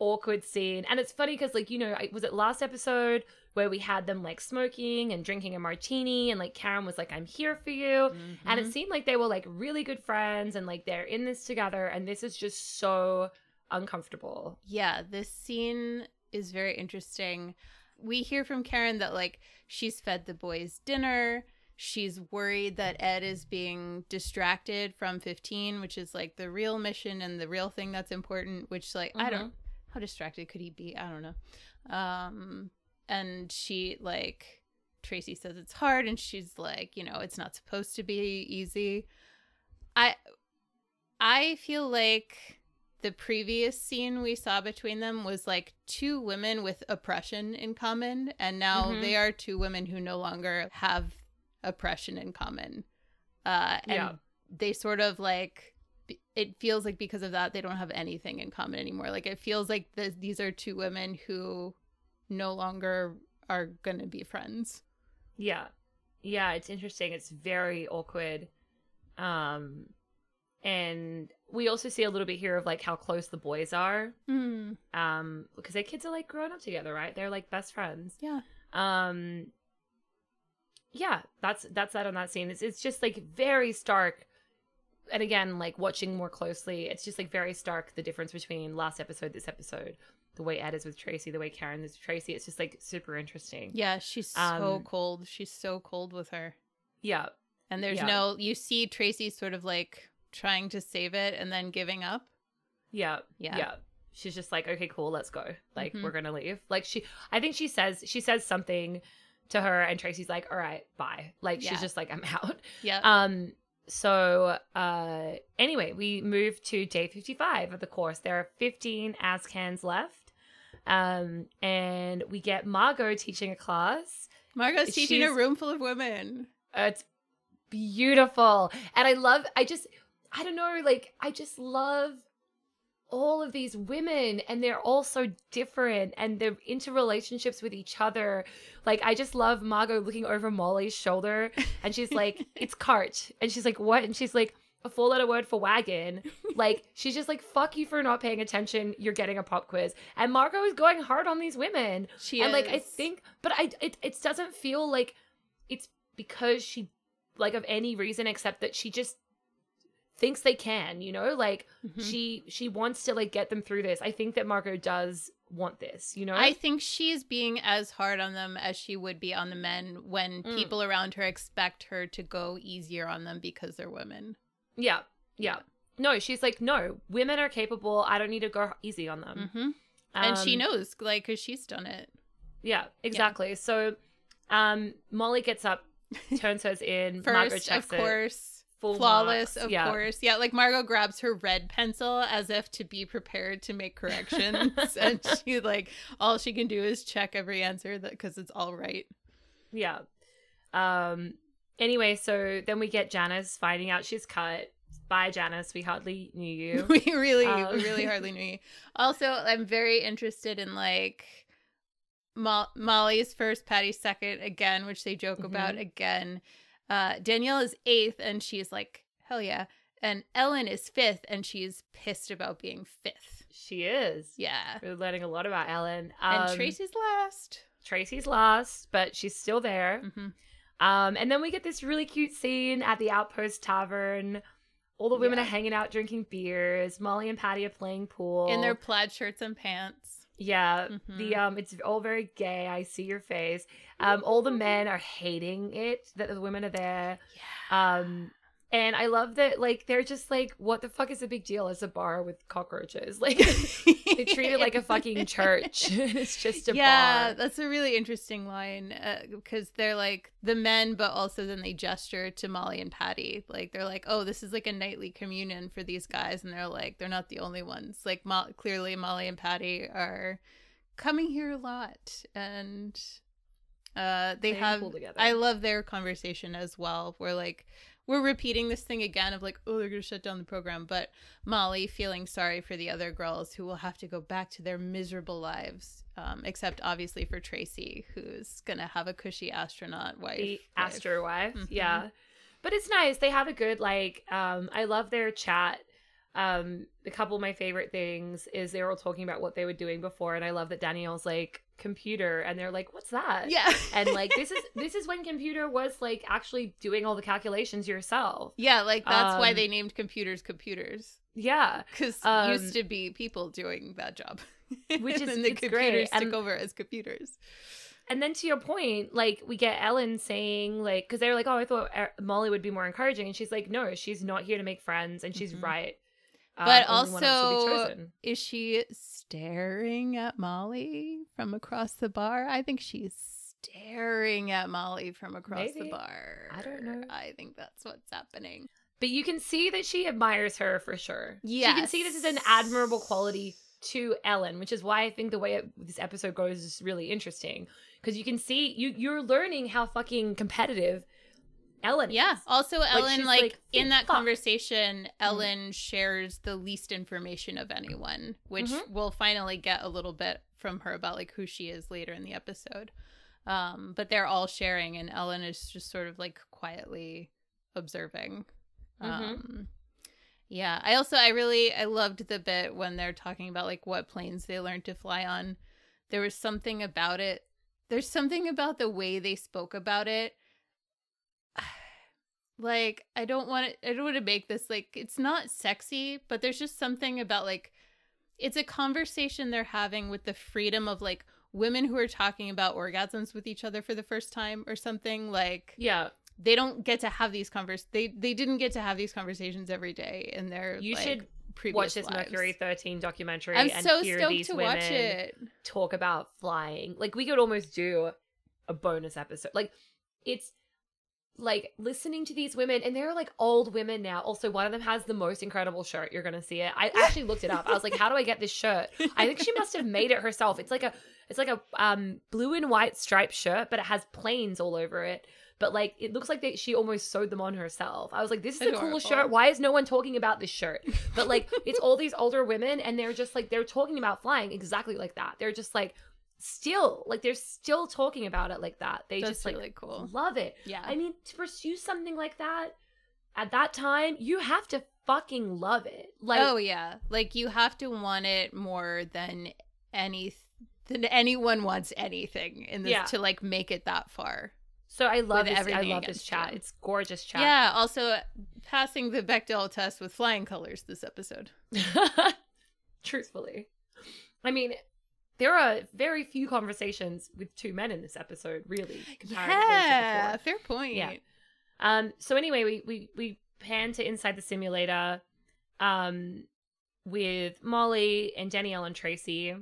awkward scene, and it's funny because like you know, was it last episode where we had them like smoking and drinking a martini, and like Karen was like, "I'm here for you," and Mhm. it seemed like they were like really good friends, and like they're in this together, and this is just so uncomfortable. Yeah, this scene is very interesting. We hear from Karen that like she's fed the boys dinner. She's worried that Ed is being distracted from 15, which is like the real mission and the real thing that's important, which like I don't how distracted could he be? I don't know. Um and she like Tracy says it's hard and she's like, you know, it's not supposed to be easy. I I feel like the previous scene we saw between them was like two women with oppression in common and now Mhm. they are two women who no longer have oppression in common. Uh and Yeah. they sort of like it feels like because of that they don't have anything in common anymore. Like it feels like th- these are two women who no longer are going to be friends. Yeah. Yeah, it's interesting. It's very awkward. Um and we also see a little bit here of like how close the boys are. Mm, Um because their kids are like growing up together, right? They're like best friends. yeah. Um Yeah, that's that's that on that scene. It's it's just like very stark. And again, like watching more closely, it's just like very stark the difference between last episode, this episode. The way Ed is with Tracy, the way Karen is with Tracy. It's just like super interesting. Yeah, she's so Um, cold. She's so cold with her. Yeah. And there's Yeah. no you see Tracy sort of like trying to save it and then giving up. Yeah. Yeah. Yeah. She's just like, okay, cool, let's go. Like, Mhm. we're gonna leave. Like she I think she says she says something to her and Tracy's like, all right, bye. Like Yeah. she's just like, I'm out. Yeah. Um so uh anyway, we move to day 55 of the course. There are 15 ASCANs left. Um and we get Margot teaching a class. Margot's teaching a room full of women. It's beautiful. And I love I just I don't know, like I just love all of these women and they're all so different and they're into relationships with each other. Like I just love Margot looking over Molly's shoulder and she's like, It's cart. And she's like, What? And she's like, a four letter word for wagon. Like she's just like, fuck you for not paying attention. You're getting a pop quiz. And Margot is going hard on these women She and like I think, but I it it doesn't feel like it's because she like of any reason except that she just thinks they can, you know, like Mhm. she she wants to like get them through this. I think that Margot does want this, you know. I think she's being as hard on them as she would be on the men when Mm. people around her expect her to go easier on them because they're women. Yeah, yeah. No, she's like, no, women are capable. I don't need to go easy on them. hmm and she Um, knows, like, because she's done it. Yeah, exactly. So, um, Molly gets up, turns hers in. First, checks of it. course. Full Flawless, marks. of Yeah. course. Yeah, like Margot grabs her red pencil as if to be prepared to make corrections. and she, like, all she can do is check every answer that because it's all right. Yeah. Um anyway, so then we get Janice finding out she's cut. Bye, Janice. We hardly knew you. we really, Um, we really hardly knew you. Also, I'm very interested in like Mo- Molly's first, Patty's second again, which they joke about Mhm. again. Uh, Danielle is eighth, and she's like, hell yeah. And Ellen is fifth, and she's pissed about being fifth. She is. Yeah. We're learning a lot about Ellen. And Um, Tracy's last. Tracy's last, but she's still there. hmm Um, and then we get this really cute scene at the Outpost Tavern. All the women Yeah. are hanging out drinking beers. Molly and Patty are playing pool. In their plaid shirts and pants. yeah, Mhm. the um, it's all very gay. I see your face. Um, all the men are hating it that the women are there. Yeah. Um, and I love that like they're just like, what the fuck is the big deal? It's a bar with cockroaches. Like they treat it like a fucking church. it's just a bar. yeah, bar. that's a really interesting line because they're like the men, but also then they gesture to Molly and Patty. Like they're like, "Oh, this is like a nightly communion for these guys," and they're like, "They're not the only ones." Like Mo- clearly, Molly and Patty are coming here a lot, and uh, they Playing have. together. I love their conversation as well. Where like we're repeating this thing again of like, oh, they're gonna shut down the program, but Molly feeling sorry for the other girls who will have to go back to their miserable lives. Um, except obviously for Tracy, who's gonna have a cushy astronaut wife. the wife. Astro wife. Mhm. Yeah. But it's nice. They have a good like um I love their chat. Um a couple of my favorite things is they were all talking about what they were doing before and I love that Danielle's like computer and they're like what's that? Yeah, And like this is this is when computer was like actually doing all the calculations yourself. yeah, like that's why Um, they named computers computers Yeah. because Um, used to be people doing that job, Which is- and the it's great, computers took and- over as computers. And then to your point, like we get Ellen saying like because they're like, oh, I thought Er- Molly would be more encouraging, and she's like, no, she's not here to make friends, and she's Mhm. right. But only one else will be also- Is she staring at Molly from across the bar? I think she's staring at Molly from across the bar. I don't know. I think that's what's happening. But you can see that she admires her for sure. yeah You can see this is an admirable quality to Ellen, which is why I think the way it, this episode goes is really interesting because you can see you you're learning how fucking competitive Ellen Yeah. is. Also, Ellen, she's like, like, in that "Fuck." conversation, Ellen shares the least information of anyone, which Mhm. we'll finally get a little bit from her about like who she is later in the episode. Um, but they're all sharing, and Ellen is just sort of like quietly observing. Mhm. Um, yeah. I also I really I loved the bit when they're talking about like what planes they learned to fly on. There was something about it. There's something about the way they spoke about it like I don't want to I don't want to make this like it's not sexy, but there's just something about like it's a conversation they're having with the freedom of like women who are talking about orgasms with each other for the first time or something like Yeah, they don't get to have these convers they they didn't get to have these conversations every day in their you like, should watch this lives. Mercury 13 documentary I'm and so hear stoked these to women watch it. talk about flying. Like we could almost do a bonus episode. Like it's like listening to these women and they're like old women now. Also, one of them has the most incredible shirt. You're gonna see it. I actually looked it up. I was like, how do I get this shirt? I think she must have made it herself. It's like a it's like a um blue and white striped shirt, but it has planes all over it. But like it looks like they, she almost sewed them on herself. I was like, this is a cool shirt. Why is no one talking about this shirt? But like it's all these older women and they're just like they're talking about flying exactly like that. They're just like still like they're still talking about it like that. They That's just like really cool. love it. Yeah. I mean, to pursue something like that at that time, you have to fucking love it. Like oh yeah. Like you have to want it more than any than anyone wants anything in this Yeah. to like make it that far. so I love this I love this chat. you. It's gorgeous chat. Yeah, also uh, passing the Bechdel test with flying colors this episode. Truthfully. I mean, there are very few conversations with two men in this episode, really. Yeah, fair point. Yeah. Um. So anyway, we we we pan to inside the simulator, um, with Molly and Danielle and Tracy,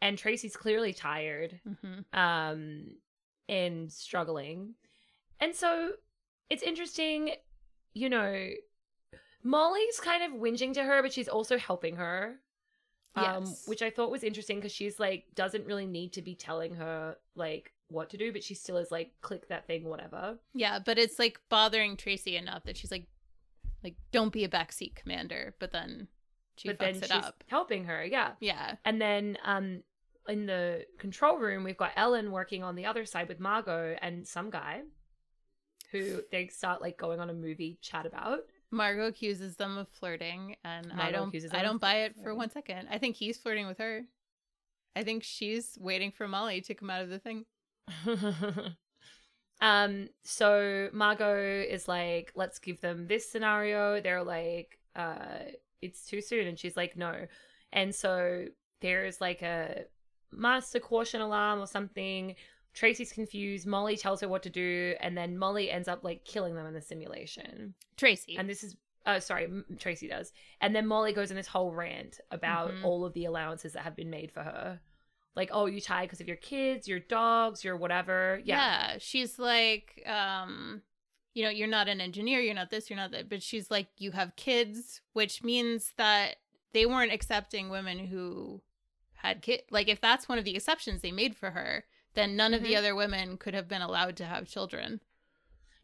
and Tracy's clearly tired, hmm um, and struggling, and so it's interesting, you know. Molly's kind of whinging to her, but she's also helping her. Um, Yes. which I thought was interesting because she's like doesn't really need to be telling her like what to do, but she still is like click that thing, whatever. Yeah, but it's like bothering Tracy enough that she's like, like don't be a backseat commander, but then she but fucks then it she's up. helping her. Yeah. Yeah. And then um in the control room we've got Ellen working on the other side with Margot and some guy who they start like going on a movie chat about. Margot accuses them of flirting, and I don't. I don't buy it for one second. I think he's flirting with her. I think she's waiting for Molly to come out of the thing. um so Margot is like let's give them this scenario. They're like uh it's too soon and she's like no. And so there's like a master caution alarm or something. Tracy's confused. Molly tells her what to do, and then Molly ends up like killing them in the simulation. Tracy. And this is, uh, sorry, Tracy does. And then Molly goes in this whole rant about Mhm. all of the allowances that have been made for her. Like, oh, you tired because of your kids, your dogs, your whatever. Yeah. yeah, she's like, um, you know, you're not an engineer, you're not this, you're not that, but she's like, you have kids, which means that they weren't accepting women who had kids. Like, if that's one of the exceptions they made for her, then none of the Mhm. other women could have been allowed to have children.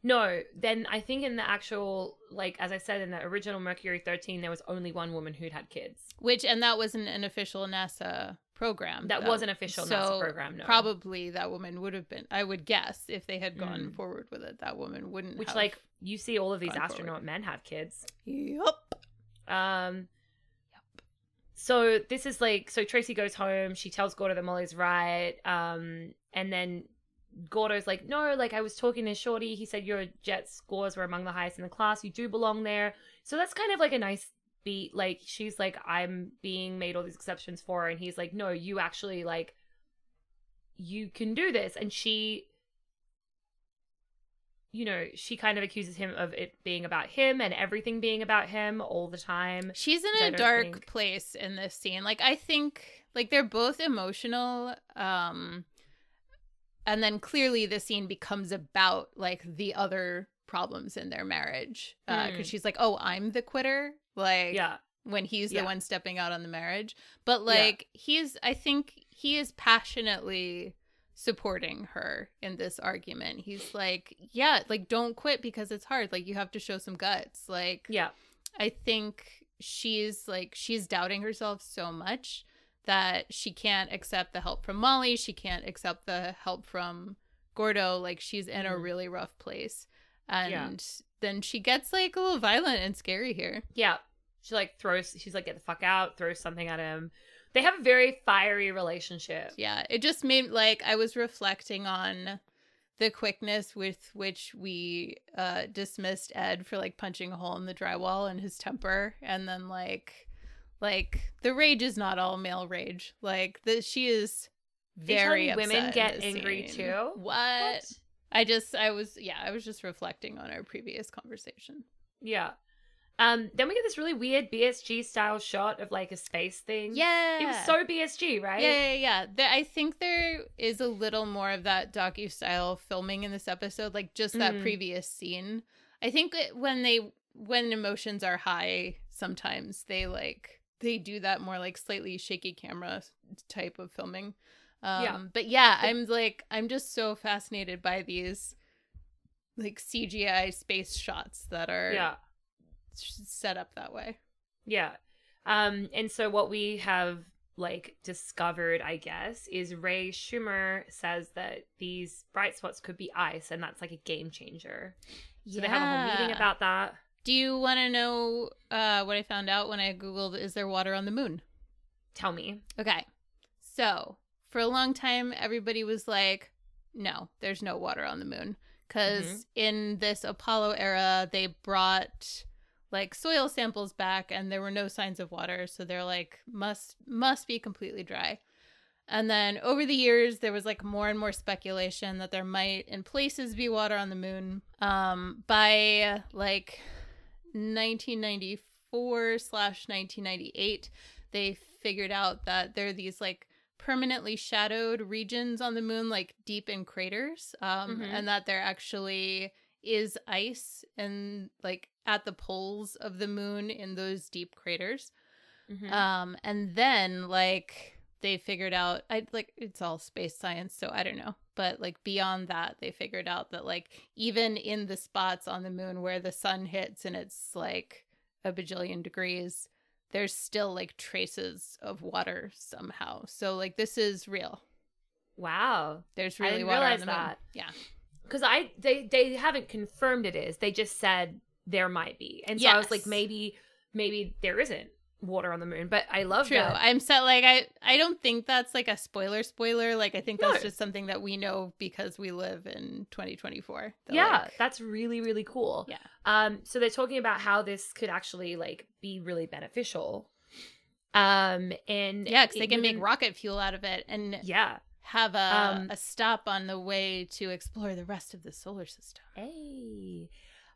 No, then I think in the actual, like, as I said, in the original Mercury 13, there was only one woman who'd had kids. Which, and that wasn't an official NASA program. That though. was an official NASA program, no. Probably that woman would have been, I would guess, if they had gone Mm. forward with it, that woman wouldn't Which, like, you see all of these astronaut forward. men have kids. Yup. Um, so this is like, so Tracy goes home. She tells Gordo that Molly's right. Um, and then Gordo's like, no, like I was talking to Shorty. He said your jet scores were among the highest in the class. You do belong there. So that's kind of like a nice beat. Like she's like, I'm being made all these exceptions for, and he's like, no, you actually like, you can do this. And she you know, she kind of accuses him of it being about him and everything being about him all the time. She's in a dark think- place in this scene. Like I think like they're both emotional um and then clearly the scene becomes about like the other problems in their marriage uh Mm. cuz she's like, "Oh, I'm the quitter." Like Yeah. when he's Yeah. the one stepping out on the marriage. But Yeah. like he's I think he is passionately supporting her in this argument. He's like, "Yeah, like don't quit because it's hard. Like you have to show some guts." Like Yeah. I think she's like she's doubting herself so much that she can't accept the help from Molly, she can't accept the help from Gordo, like she's in a Mhm. really rough place. And Yeah. then she gets like a little violent and scary here. Yeah. She like throws she's like get the fuck out, throws something at him. They have a very fiery relationship. Yeah, it just made like I was reflecting on the quickness with which we uh dismissed Ed for like punching a hole in the drywall and his temper and then like like the rage is not all male rage. Like the she is very upset women get angry scene. too? What? I just I was yeah, I was just reflecting on our previous conversation. Yeah. Um then we get this really weird BSG style shot of like a space thing. Yeah. It was so BSG, right? Yeah, yeah, yeah. There, I think there is a little more of that docu style filming in this episode, like just that Mhm. previous scene. I think when they when emotions are high, sometimes they like they do that more like slightly shaky camera type of filming. Um, Yeah. But yeah, I'm like I'm just so fascinated by these like CGI space shots that are Yeah. Set up that way. Yeah. Um, and so what we have like discovered, I guess, is Ray Schumer says that these bright spots could be ice, and that's like a game changer. So they have a whole meeting about that. Do you want to know uh, what I found out when I Googled is there water on the moon? Tell me. Okay. So, for a long time, everybody was like, no, there's no water on the moon. Because Mhm. in this Apollo era, they brought like soil samples back and there were no signs of water. So they're like, must, must be completely dry. And then over the years, there was like more and more speculation that there might, in places, be water on the moon. Um, by like 1994 slash 1998, they figured out that there are these like permanently shadowed regions on the moon, like deep in craters, um, Mhm. and that there actually is ice and like at the poles of the moon in those deep craters. Mhm. Um, and then like they figured out I like it's all space science, so I don't know. But like beyond that, they figured out that like even in the spots on the moon where the sun hits and it's like a bajillion degrees, there's still like traces of water somehow. So like this is real. Wow. There's I really didn't water on the moon. that. Yeah. Because I they they haven't confirmed it is. They just said there might be, and so I was like, maybe maybe there isn't water on the moon. But I love True. that. I'm set like I I don't think that's like a spoiler spoiler. Like I think that's No. just something that we know because we live in 2024. that, yeah, like- that's really really cool. Yeah. Um. So they're talking about how this could actually like be really beneficial. Um. And yeah, because they can make rocket fuel out of it and Yeah. have a Um, a stop on the way to explore the rest of the solar system. Hey.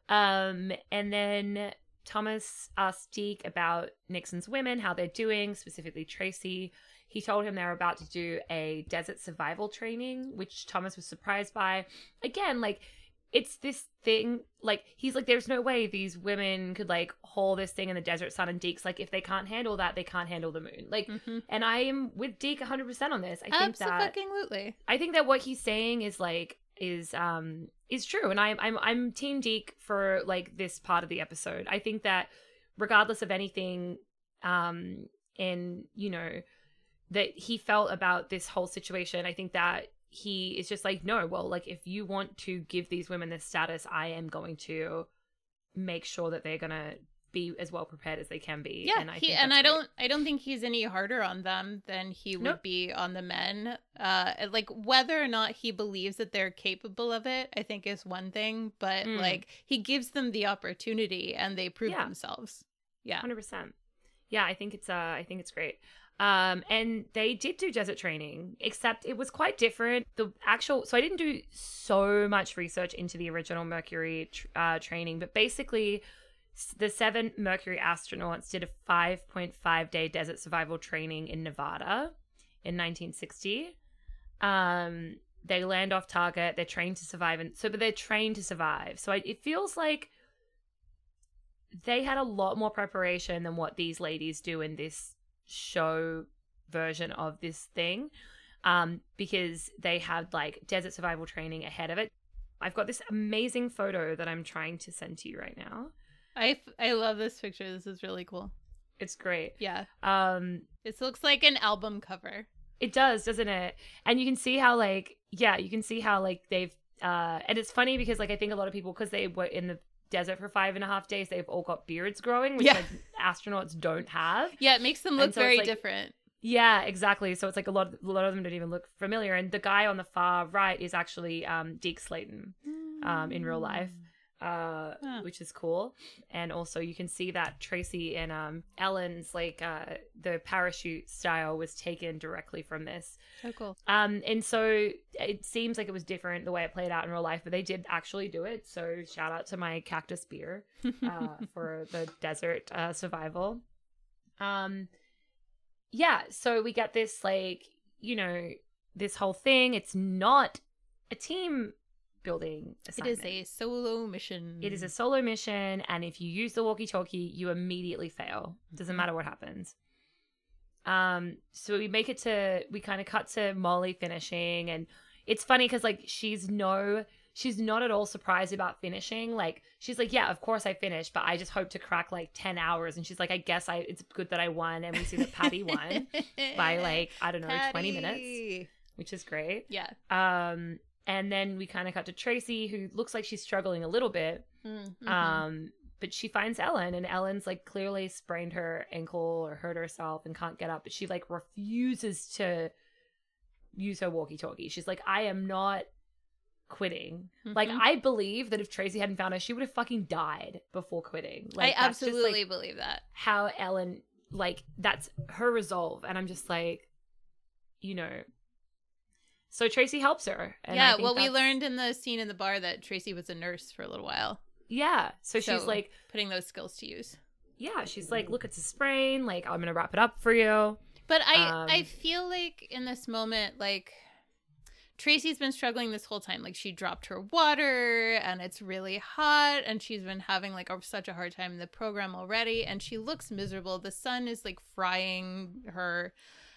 Um, and then Thomas asked Deke about Nixon's women, how they're doing, specifically Tracy. He told him they're about to do a desert survival training, which Thomas was surprised by. Again, like it's this thing like he's like there's no way these women could like haul this thing in the desert sun and Deke's like if they can't handle that they can't handle the moon like Mm-hmm. and I am with Deke 100% on this I think that Absolutely. I think that what he's saying is like is um is true, and I'm I'm I'm Team Deke for like this part of the episode. I think that regardless of anything, um, and you know that he felt about this whole situation, I think that he is just like no, well, like if you want to give these women this status, I am going to make sure that they're gonna be as well prepared as they can be. Yeah, and I he, think and I don't I don't think he's any harder on them than he would Nope. be on the men. Uh like whether or not he believes that they're capable of it, I think is one thing, but Mm. like he gives them the opportunity and they prove Yeah. themselves. Yeah. Hundred percent. Yeah, I think it's uh I think it's great. Um and they did do desert training, except it was quite different. The actual so I didn't do so much research into the original Mercury tr- uh, training, but basically the seven Mercury astronauts did a 5.5 day desert survival training in Nevada in 1960. Um, they land off target. They're trained to survive, and so but they're trained to survive. So I, it feels like they had a lot more preparation than what these ladies do in this show version of this thing um because they had like desert survival training ahead of it i've got this amazing photo that i'm trying to send to you right now I f- I love this picture. This is really cool. it's great Yeah. um This looks like an album cover. It does, doesn't it? And you can see how like yeah, you can see how like they've uh and it's funny because like I think a lot of people because they were in the desert for five and a half days, they've all got beards growing, which Yeah. like astronauts don't have. Yeah, it makes them look so very like- different. Yeah, exactly. So it's like a lot of, a lot of them don't even look familiar. And the guy on the far right is actually um Deke Slayton, um, in real life. Uh Huh. which is cool. And also you can see that Tracy and um Ellen's like uh the parachute style was taken directly from this. So cool. Um, and so it seems like it was different the way it played out in real life, but they did actually do it. So shout out to my cactus beer uh, for the desert uh, survival. Um, yeah, so we get this like you know this whole thing. It's not a team building. it Assignment. is a solo mission. It is a solo mission, and if you use the walkie-talkie, you immediately fail. Doesn't Mhm. matter what happens. Um, so we make it to we kind of cut to Molly finishing, and it's funny because like she's no, she's not at all surprised about finishing. Like she's like, yeah, of course I finished, but I just hope to crack like ten hours. And she's like, I guess I it's good that I won, and we see that Patty won by like I don't know twenty minutes, which is great. Yeah. Um, and then we kind of cut to Tracy, who looks like she's struggling a little bit. Mhm. Um, but she finds Ellen, and Ellen's like clearly sprained her ankle or hurt herself and can't get up. But she like refuses to use her walkie-talkie. She's like, I am not quitting. Like Mhm. I believe that if Tracy hadn't found her, she would have fucking died before quitting. Like I that's just, like, absolutely believe that. how Ellen like that's her resolve, and I'm just like, you know. So Tracy helps her. And I yeah, well, we learned in the scene in the bar that Tracy was a nurse for a little while, Yeah. So she's like, putting those skills to use. yeah, she's like, look, it's a sprain. Like, I'm gonna wrap it up for you. But I Um, I feel like in this moment, like Tracy's been struggling this whole time. Like she dropped her water and it's really hot and she's been having like a, such a hard time in the program already and she looks miserable. The sun is like frying her.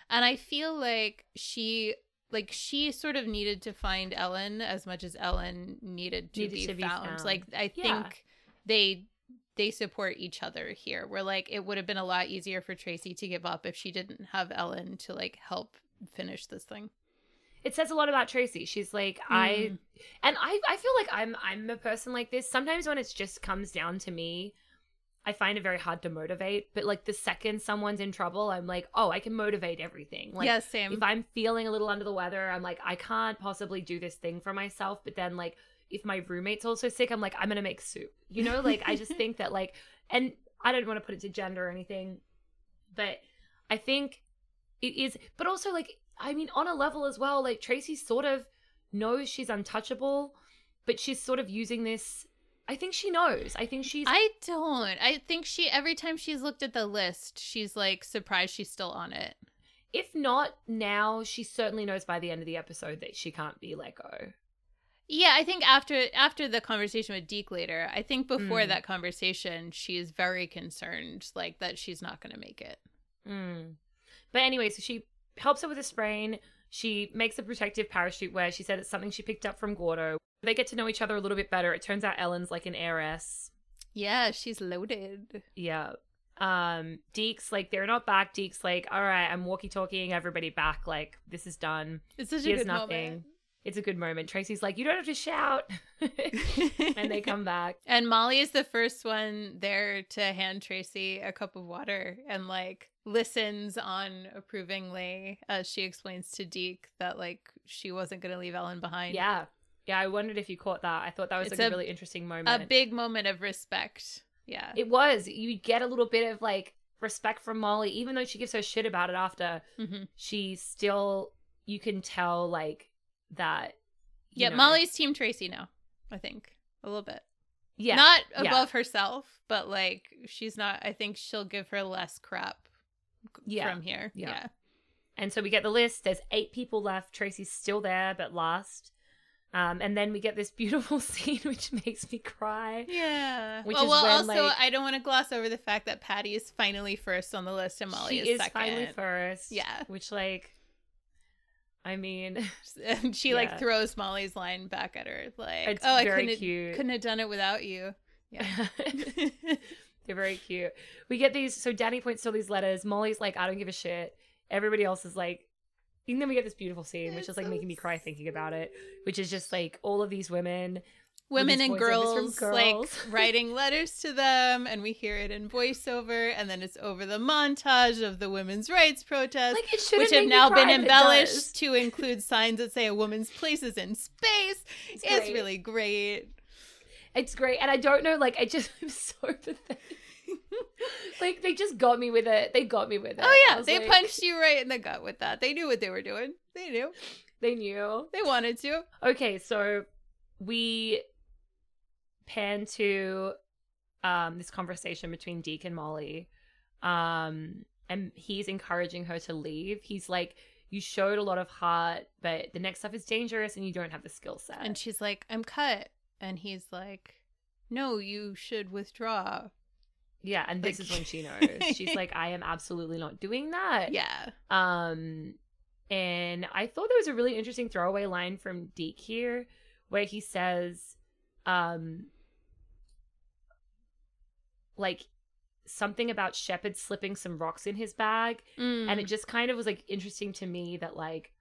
And I feel like she like she sort of needed to find Ellen as much as Ellen needed to, Needed be, to be found. found. Like I Yeah. think they they support each other here. Where like it would have been a lot easier for Tracy to give up if she didn't have Ellen to like help finish this thing. it says a lot about Tracy. She's like I Mm. and I I feel like I'm I'm a person like this. Sometimes when it just comes down to me, I find it very hard to motivate. But like the second someone's in trouble, I'm like, oh, I can motivate everything. Like yeah, same. if I'm feeling a little under the weather, I'm like, I can't possibly do this thing for myself. But then like if my roommate's also sick, I'm like, I'm gonna make soup. You know, like I just think that like and I don't want to put it to gender or anything, but I think it is but also like I mean on a level as well, like Tracy sort of knows she's untouchable, but she's sort of using this I think she knows. I think she's I don't. I think she every time she's looked at the list, she's like surprised she's still on it. if not now, she certainly knows by the end of the episode that she can't be let go. Yeah, I think after after the conversation with Deke later, I think before Mm. that conversation, she's very concerned, like that she's not going to make it. Mm. But anyway, so she helps her with a sprain. She makes a protective parachute wear. She said it's something she picked up from Gordo. They get to know each other a little bit better. It turns out Ellen's like an heiress. Yeah, she's loaded. Yeah. Um, Deke's like, they're not back. Deke's, like, all right, I'm walkie talking everybody back. Like, this is done. It's such a good nothing. It's a good moment. Tracy's like, you don't have to shout. and they come back. And Molly is the first one there to hand Tracy a cup of water and like listens on approvingly as she explains to Deke that like she wasn't going to leave Ellen behind. Yeah. Yeah, I wondered if you caught that. I thought that was It's like a, a- really interesting moment. A big moment of respect. Yeah. It was. You get a little bit of like respect from Molly, even though she gives her shit about it after. hmm She still, you can tell like that. you Yeah, know- Molly's team Tracy now, I think. A little bit. yeah, Not yeah. above herself, but like she's not I think she'll give her less crap Yeah, from here. yeah. Yeah. And so we get the list. There's eight people left. Tracy's still there, but last. Um, and then we get this beautiful scene, which makes me cry. Yeah. Which well, is well when, also like- I don't want to gloss over the fact that Patty is finally first on the list and Molly she is, is second. finally first. Yeah. Which, like, I mean, she Yeah. like throws Molly's line back at her like, It's "Oh, I couldn't cute. couldn't have done it without you." Yeah. They're very cute. We get these. So Danny points to all these letters. Molly's like, I don't give a shit. Everybody else is like, and then we get this beautiful scene, which is like making me cry thinking about it. Which is just like all of these women. Women and from girls, like writing letters to them, and we hear it in voiceover, and then it's over the montage of the women's rights protests. Like it which have now been embellished to include signs that say a woman's place is in space. It's It's, really great. It's great, and I don't know. Like, I just am so pathetic. Like they just got me with it. They got me with it. Oh yeah, they like- punched you right in the gut with that. They knew what they were doing. They knew. They knew. They wanted to. Okay, so we pan to um this conversation between Deke and Molly. Um and he's encouraging her to leave. He's like, You showed a lot of heart, but the next stuff is dangerous and you don't have the skill set. And she's like, "I'm cut," and he's like, "No, you should withdraw." Yeah, and this like- is when she knows. She's like, I am absolutely not doing that. Yeah. Um, and I thought there was a really interesting throwaway line from Deke here, where he says, um, like something about Shepard slipping some rocks in his bag, and Mm. it just kind of was like interesting to me that like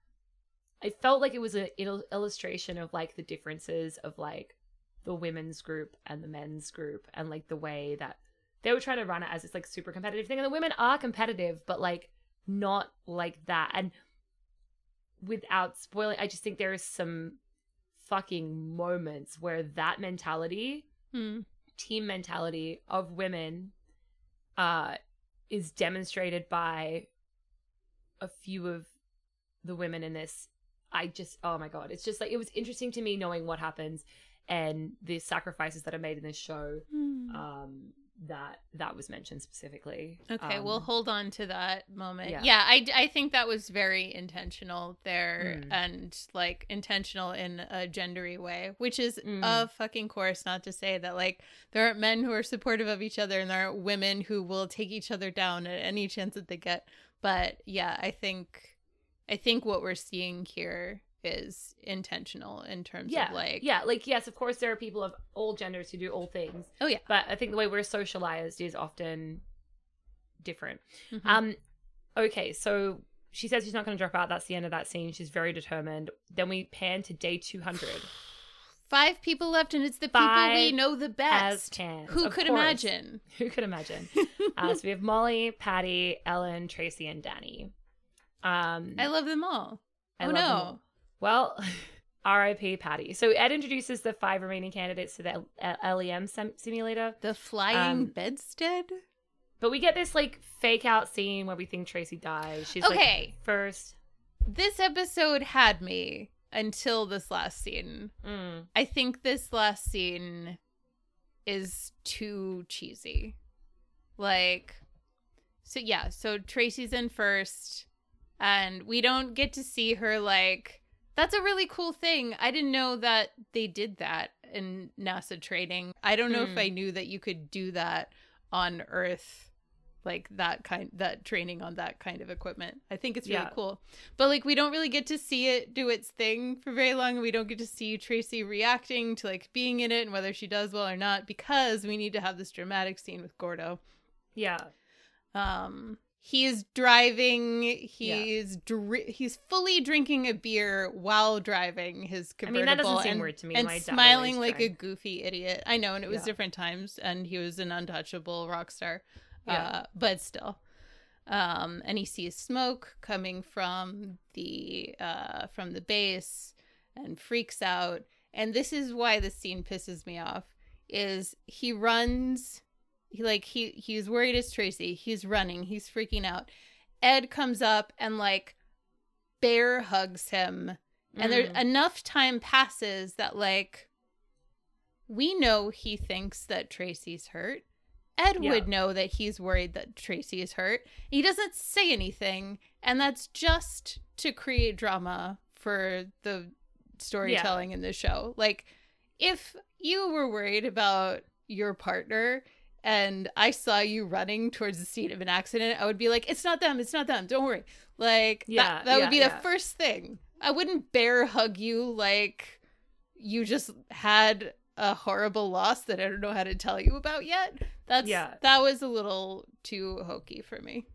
I felt like it was an il- illustration of like the differences of like the women's group and the men's group, and like the way that they were trying to run it as this like super competitive thing, and the women are competitive, but like not like that. And without spoiling, I just think there is some fucking moments where that mentality Mm. team mentality of women uh is demonstrated by a few of the women in this i just oh my god it's just like it was interesting to me knowing what happens and the sacrifices that are made in this show Mm. um that that was mentioned specifically Okay, Um, we'll hold on to that moment. yeah. Yeah, I, I think that was very intentional there Mm. and like intentional in a gendery way, which is Mm. of fucking course not to say that like there aren't men who are supportive of each other and there aren't women who will take each other down at any chance that they get. But yeah, I think I think what we're seeing here is intentional in terms Yeah, of like yeah, like yes, of course there are people of all genders who do all things, oh yeah but I think the way we're socialized is often different. Mhm. Um, okay, so she says she's not going to drop out. That's the end of that scene. She's very determined. Then we pan to day two hundred. five people left and it's the people we know the best. Who could course. imagine? Who could imagine? uh, so we have Molly, Patty, Ellen, Tracy, and Danny. Um, I love them all. I oh love them no. Well, R.I.P. Patty. So Ed introduces the five remaining candidates to the L- LEM sim- simulator, The flying Um, bedstead? but we get this like fake out scene where we think Tracy dies. She's like Okay. first. This episode had me until this last scene. Mm, I think this last scene is too cheesy. Like, so yeah, so Tracy's in first, and we don't get to see her. Like, that's a really cool thing. I didn't know that they did that in NASA training. I don't know if Hmm. I knew that you could do that on Earth. Like that kind, that training on that kind of equipment. I think it's really Yeah. cool. But like, we don't really get to see it do its thing for very long. We don't get to see Tracy reacting to like being in it and whether she does well or not because we need to have this dramatic scene with Gordo. yeah. Um, he's driving. He's dri- he's fully drinking a beer while driving his I convertible. mean, that doesn't seem and, weird to me. And My smiling like a goofy idiot. I know, and it was Yeah. different times, and he was an untouchable rock star. Yeah. Uh, but still. Um, and he sees smoke coming from the uh from the base and freaks out. And this is why this scene pisses me off. Is he runs he like he he's worried it's Tracy. He's running. He's freaking out. Ed comes up and like bear hugs him. And there Mm. enough time passes that like we know he thinks that Tracy's hurt. Ed Yeah. would know that he's worried that Tracy is hurt. He doesn't say anything, and that's just to create drama for the storytelling in the show. Like, if you were worried about your partner and I saw you running towards the scene of an accident, I would be like, it's not them, it's not them, don't worry. Like, Yeah, that, that yeah, would be yeah. the first thing. I wouldn't bear hug you like you just had a horrible loss that I don't know how to tell you about yet. That's Yeah. that was a little too hokey for me.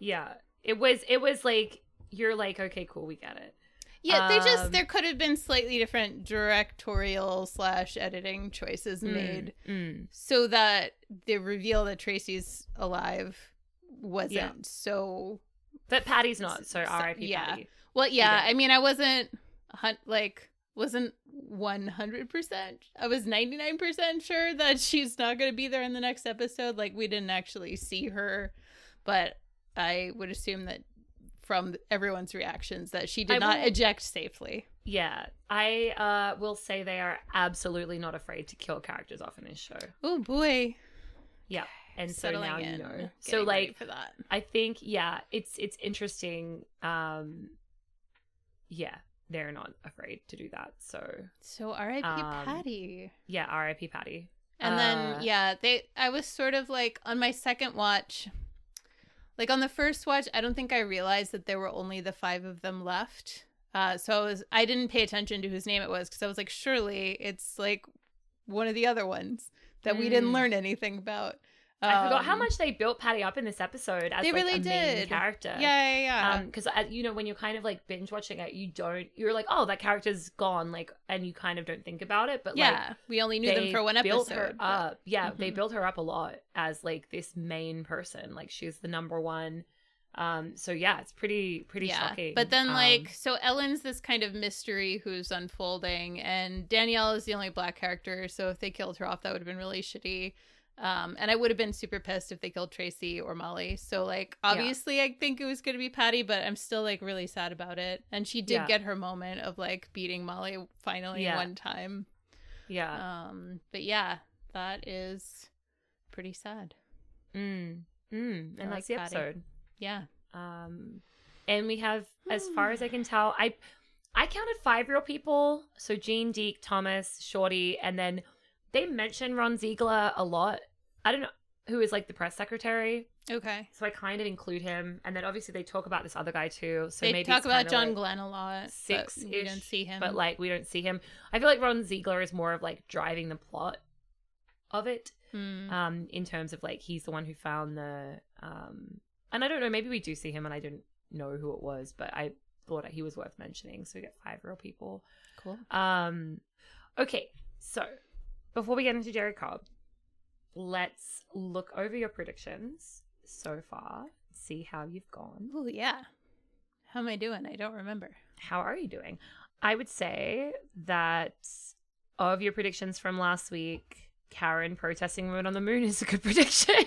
Yeah. It was. It was like you're like okay, cool, we get it. Yeah, they just Um, there could have been slightly different directorial slash editing choices Mm, made mm. so that the reveal that Tracy's alive wasn't Yeah. so But Patty's not. So So- R.I.P. yeah. Patty. well. Yeah, Either. I mean, I wasn't like wasn't one hundred percent. I was ninety nine percent sure that she's not going to be there in the next episode. Like we didn't actually see her, but I would assume that from everyone's reactions that she did I not will- eject safely. Yeah, I uh, will say they are absolutely not afraid to kill characters off in this show. Oh boy, Yeah, and so Settling now in, you know. So like, for that. I think yeah, it's it's interesting. Um, yeah, they're not afraid to do that. So So R.I.P. um, Patty. yeah, R.I.P. Patty. And Uh, then yeah, they I was sort of like on my second watch like on the first watch, I don't think I realized that there were only the 5 of them left. Uh so I was I didn't pay attention to whose name it was cuz I was like surely it's like one of the other ones that we didn't Mm. learn anything about. I forgot how Um, much they built Patty up in this episode as They like really a main character. Yeah, yeah, yeah. Um, because you know when you're kind of like binge watching it, you don't. You're like, oh, that character's gone, like, and you kind of don't think about it. But like, yeah, we only knew them for one episode. built her but- up. Yeah, they Mhm. built her up a lot as like this main person. Like she's the number one. Um, so yeah, it's pretty pretty shocking. But then, Um, like, so Ellen's this kind of mystery who's unfolding, and Danielle is the only black character. So if they killed her off, that would have been really shitty. Um, and I would have been super pissed if they killed Tracy or Molly. So like, obviously, I think it was going to be Patty, but I'm still like really sad about it. And she did Yeah. get her moment of like beating Molly finally Yeah. one time. yeah, Um, but yeah, that is pretty sad. mm, mm, I and like that's the Patty. episode. Yeah. Um, and we have, as far as I can tell, I I counted five real people. So Gene, Deke, Thomas, Shorty, and then they mention Ron Ziegler a lot. I don't know who is like the press secretary. Okay. So I kind of include him, and then obviously they talk about this other guy too. So they maybe talk about John like Glenn a lot. six. we don't see him. but like we don't see him. I feel like Ron Ziegler is more of like driving the plot of it. Hmm. Um, in terms of like he's the one who found the um, and I don't know. Maybe we do see him, and I didn't know who it was, but I thought he was worth mentioning. So we get five real people. cool. Um, okay, so before we get into Jerrie Cobb, let's look over your predictions so far, see how you've gone. Oh yeah. How am I doing? I don't remember. How are you doing? I would say that of your predictions from last week, Karen protesting women on the moon is a good prediction.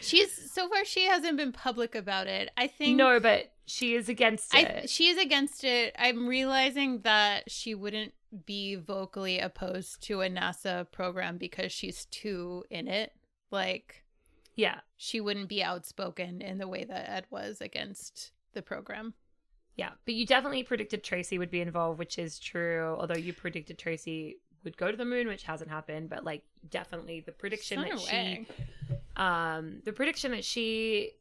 She's so far she hasn't been public about it. I think no, but she is against I it. she is against it. I'm realizing that she wouldn't be vocally opposed to a NASA program because she's too in it. Like yeah, she wouldn't be outspoken in the way that Ed was against the program. yeah. But you definitely predicted Tracy would be involved, which is true. Although you predicted Tracy would go to the moon, which hasn't happened. But like, definitely the prediction on that she um the prediction that she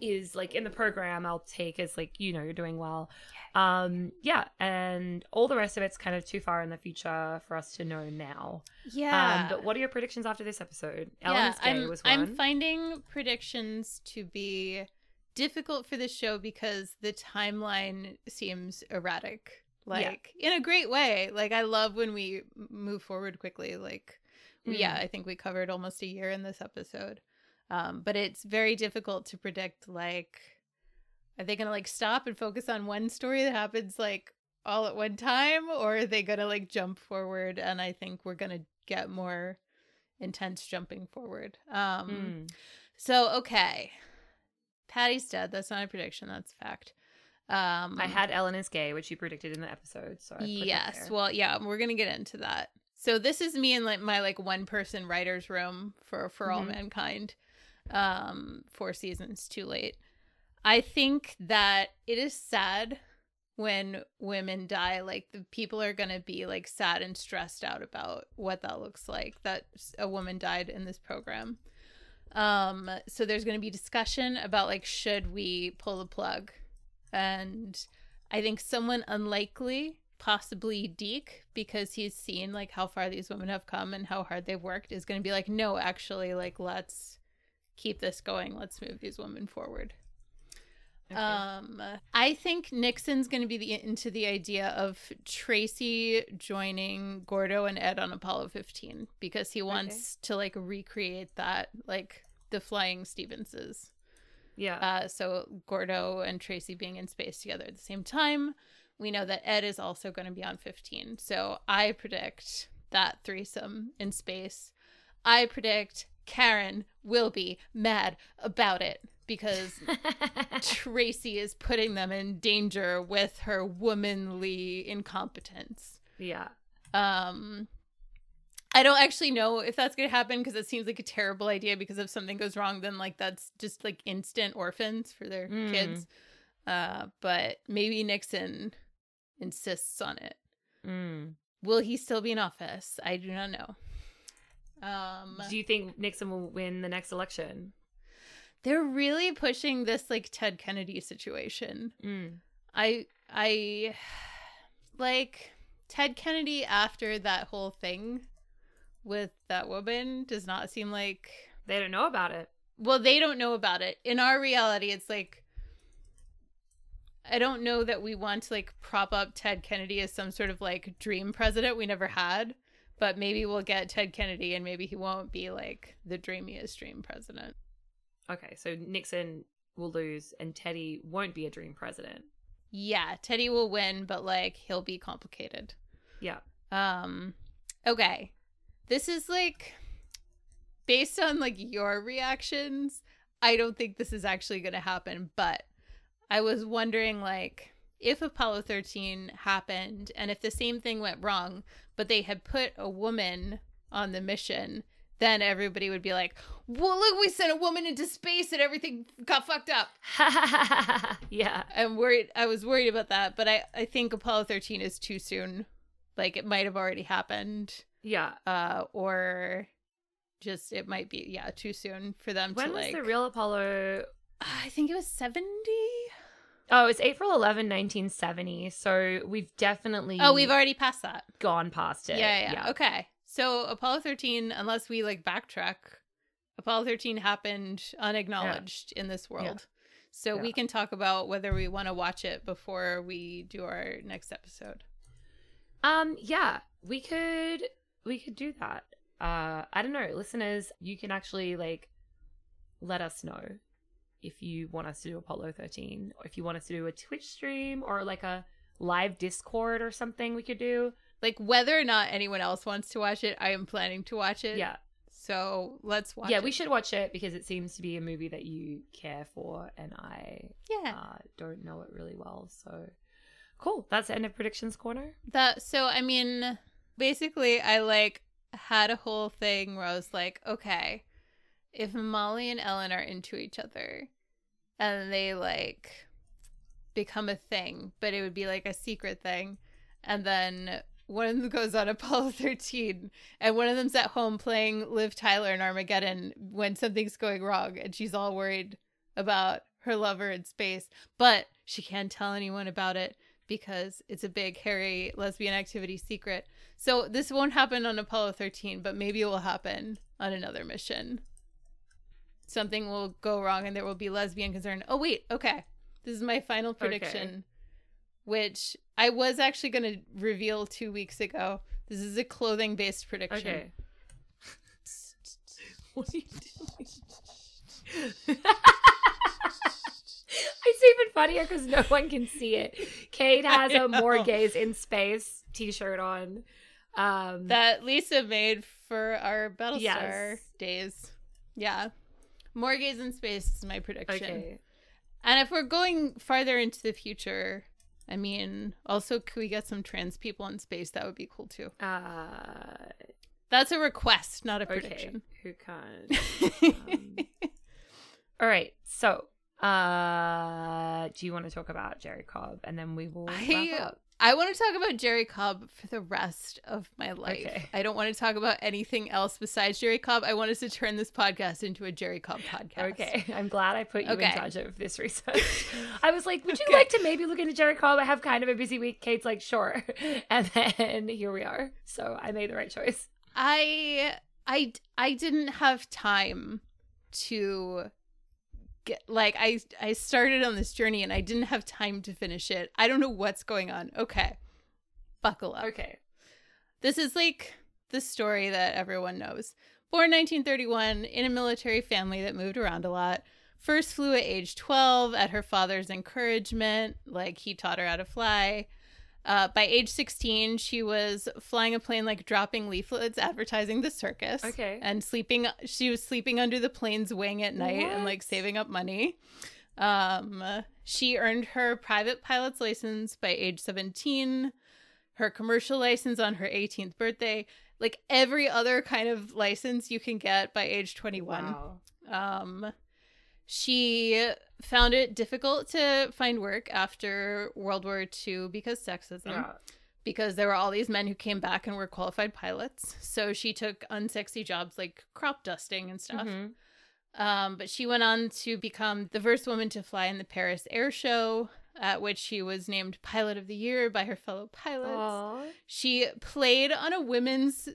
is like in the program i'll take as like you know you're doing well um yeah and all the rest of it's kind of too far in the future for us to know now Yeah. um but what are your predictions after this episode ellen's yeah, I'm, was one I'm finding predictions to be difficult for this show because the timeline seems erratic. Like in a great way. Like I love when we move forward quickly. Like Mm. yeah, I think we covered almost a year in this episode. Um, but it's very difficult to predict like are they gonna like stop and focus on one story that happens like all at one time or are they gonna like jump forward and I think we're gonna get more intense jumping forward. Um Mm. so okay. Patty's dead. That's not a prediction, that's a fact. Um i had ellen is gay which you predicted in the episode so I put that Yes. Well, yeah, we're gonna get into that. So this is me in like my like one person writer's room for for all Mhm. mankind. Um, four seasons too late. I think that it is sad when women die. Like the people are gonna be like sad and stressed out about what that looks like. That a woman died in this program. Um, so there's gonna be discussion about like should we pull the plug, and I think someone unlikely, possibly Deke, because he's seen like how far these women have come and how hard they've worked, is going to be like, no, actually, like let's keep this going. Let's move these women forward. Okay. Um, I think Nixon's going to be the, into the idea of Tracy joining Gordo and Ed on Apollo 15 because he wants to like recreate that, like the flying Stevenses. yeah Uh, so Gordo and Tracy being in space together at the same time. We know that Ed is also going to be on 15. So I predict that threesome in space. I predict Karen will be mad about it because Tracy is putting them in danger with her womanly incompetence. yeah Um I don't actually know if that's going to happen because it seems like a terrible idea because if something goes wrong then like that's just like instant orphans for their Mm. kids. Uh but maybe Nixon insists on it. Mm. Will he still be in office? I do not know. Um do you think nixon will win the next election they're really pushing this like Ted Kennedy situation. mm. I I like Ted Kennedy after that whole thing with that woman does not seem like they don't know about it well they don't know about it. In our reality it's like I don't know that we want to like prop up Ted Kennedy as some sort of like dream president we never had, but maybe we'll get Ted Kennedy and maybe he won't be like the dreamiest dream president. okay so nixon will lose and teddy won't be a dream president Yeah, Teddy will win, but like he'll be complicated. yeah Um okay. This is like based on like your reactions, I don't think this is actually going to happen, but I was wondering like if Apollo 13 happened and if the same thing went wrong, but they had put a woman on the mission, then everybody would be like, "Well, look, we sent a woman into space and everything got fucked up." yeah I'm worried. I was worried about that, but I I think Apollo 13 is too soon. Like it might have already happened, yeah uh, or just it might be yeah too soon for them When to like. When was the real Apollo? I think it was seventy. Oh, it's April 11, 1970. So we've definitely Oh, we've already passed that. gone past it. Yeah, yeah, Okay. So Apollo 13, unless we like backtrack, Apollo 13 happened unacknowledged in this world. So Yeah. we can talk about whether we want to watch it before we do our next episode. Um, yeah, we could we could do that. Uh, I don't know, listeners, you can actually like let us know if you want us to do Apollo 13 or if you want us to do a Twitch stream or like a live Discord or something we could do. Like whether or not anyone else wants to watch it, I am planning to watch it. Yeah. So let's watch yeah, it. we should watch it because it seems to be a movie that you care for and I Yeah. uh, don't know it really well. So cool. That's the end of predictions corner. That so I mean basically I like had a whole thing where I was like, okay, if Molly and Ellen are into each other and they like become a thing, but it would be like a secret thing, and then one of them goes on Apollo 13 and one of them's at home playing Liv Tyler in Armageddon when something's going wrong and she's all worried about her lover in space, but she can't tell anyone about it because it's a big hairy lesbian activity secret. So this won't happen on Apollo 13, but maybe it will happen on another mission. Something will go wrong and there will be lesbian concern. Oh wait, okay. This is my final prediction, which I was actually going to reveal 2 weeks ago. This is a clothing based prediction. Okay. what are you doing? it's even funnier because no one can see it. Cade has a more gays in space t-shirt on. Um, That Leesa made for our Battlestar Yes. days. Yeah. More gays in space is my prediction. okay. And if we're going farther into the future, I mean, also could we get some trans people in space? That would be cool too. Uh, That's a request, not a prediction. okay. Who can? Um, all right. So, uh, do you want to talk about Jerrie Cobb, and then we will wrap I up? I want to talk about Jerrie Cobb for the rest of my life. Okay. I don't want to talk about anything else besides Jerrie Cobb. I want us to turn this podcast into a Jerrie Cobb podcast. Okay, I'm glad I put you in charge of this research. I was like, would you Okay. like to maybe look into Jerrie Cobb? I have kind of a busy week. Cade's like, sure. And then here we are. So I made the right choice. I I I didn't have time to get like I I started on this journey and I didn't have time to finish it. I don't know what's going on. Okay. Buckle up. Okay. This is like the story that everyone knows. Born 1931 in a military family that moved around a lot. First flew at age 12 at her father's encouragement, like he taught her how to fly. Uh, by age 16, she was flying a plane, like dropping leaflets advertising the circus. Okay. And sleeping, she was sleeping under the plane's wing at night and like saving up money. Um, she earned her private pilot's license by age 17, her commercial license on her 18th birthday, like every other kind of license you can get by age 21. Wow. Um, she found it difficult to find work after World War II because sexism, Yeah. because there were all these men who came back and were qualified pilots. So she took unsexy jobs like crop dusting and stuff. Mhm. Um, but she went on to become the first woman to fly in the Paris Air Show, at which she was named Pilot of the Year by her fellow pilots. Aw. She played on a women's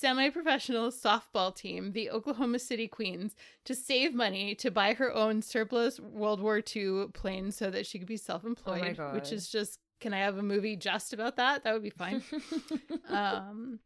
semi professional softball team, the Oklahoma City Queens, to save money to buy her own surplus World War II plane so that she could be self employed, God. which is just, can I have a movie just about that? That would be fine. um,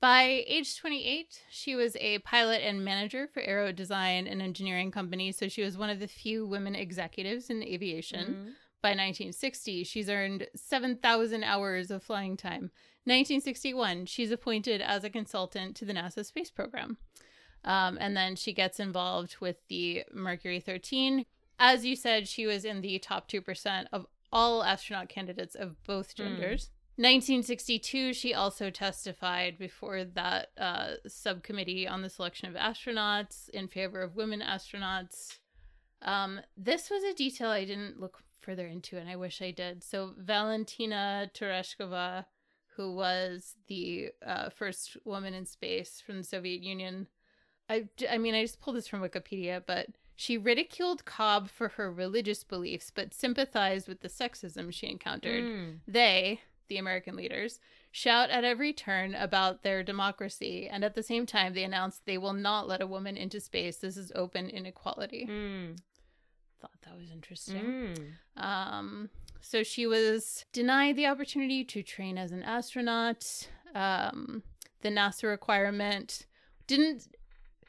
by age 28, she was a pilot and manager for Aero Design and Engineering Company, so she was one of the few women executives in aviation. Mhm. By 1960, she's earned 7,000 hours of flying time. 1961, she's appointed as a consultant to the NASA space program. Um, and then she gets involved with the Mercury 13. As you said, she was in the top 2% of all astronaut candidates of both Hmm. genders. 1962, she also testified before that uh, subcommittee on the selection of astronauts in favor of women astronauts. Um, this was a detail I didn't look further into, and I wish I did. So Valentina Tereshkova, who was the uh, first woman in space from the Soviet Union, I, I mean, I just pulled this from Wikipedia, but she ridiculed Cobb for her religious beliefs, but sympathized with the sexism she encountered. Mm. They, the American leaders, shout at every turn about their democracy, and at the same time, they announce they will not let a woman into space. This is open inequality. Mm. Thought that was interesting. Mm. Um, so she was denied the opportunity to train as an astronaut. Um, the NASA requirement didn't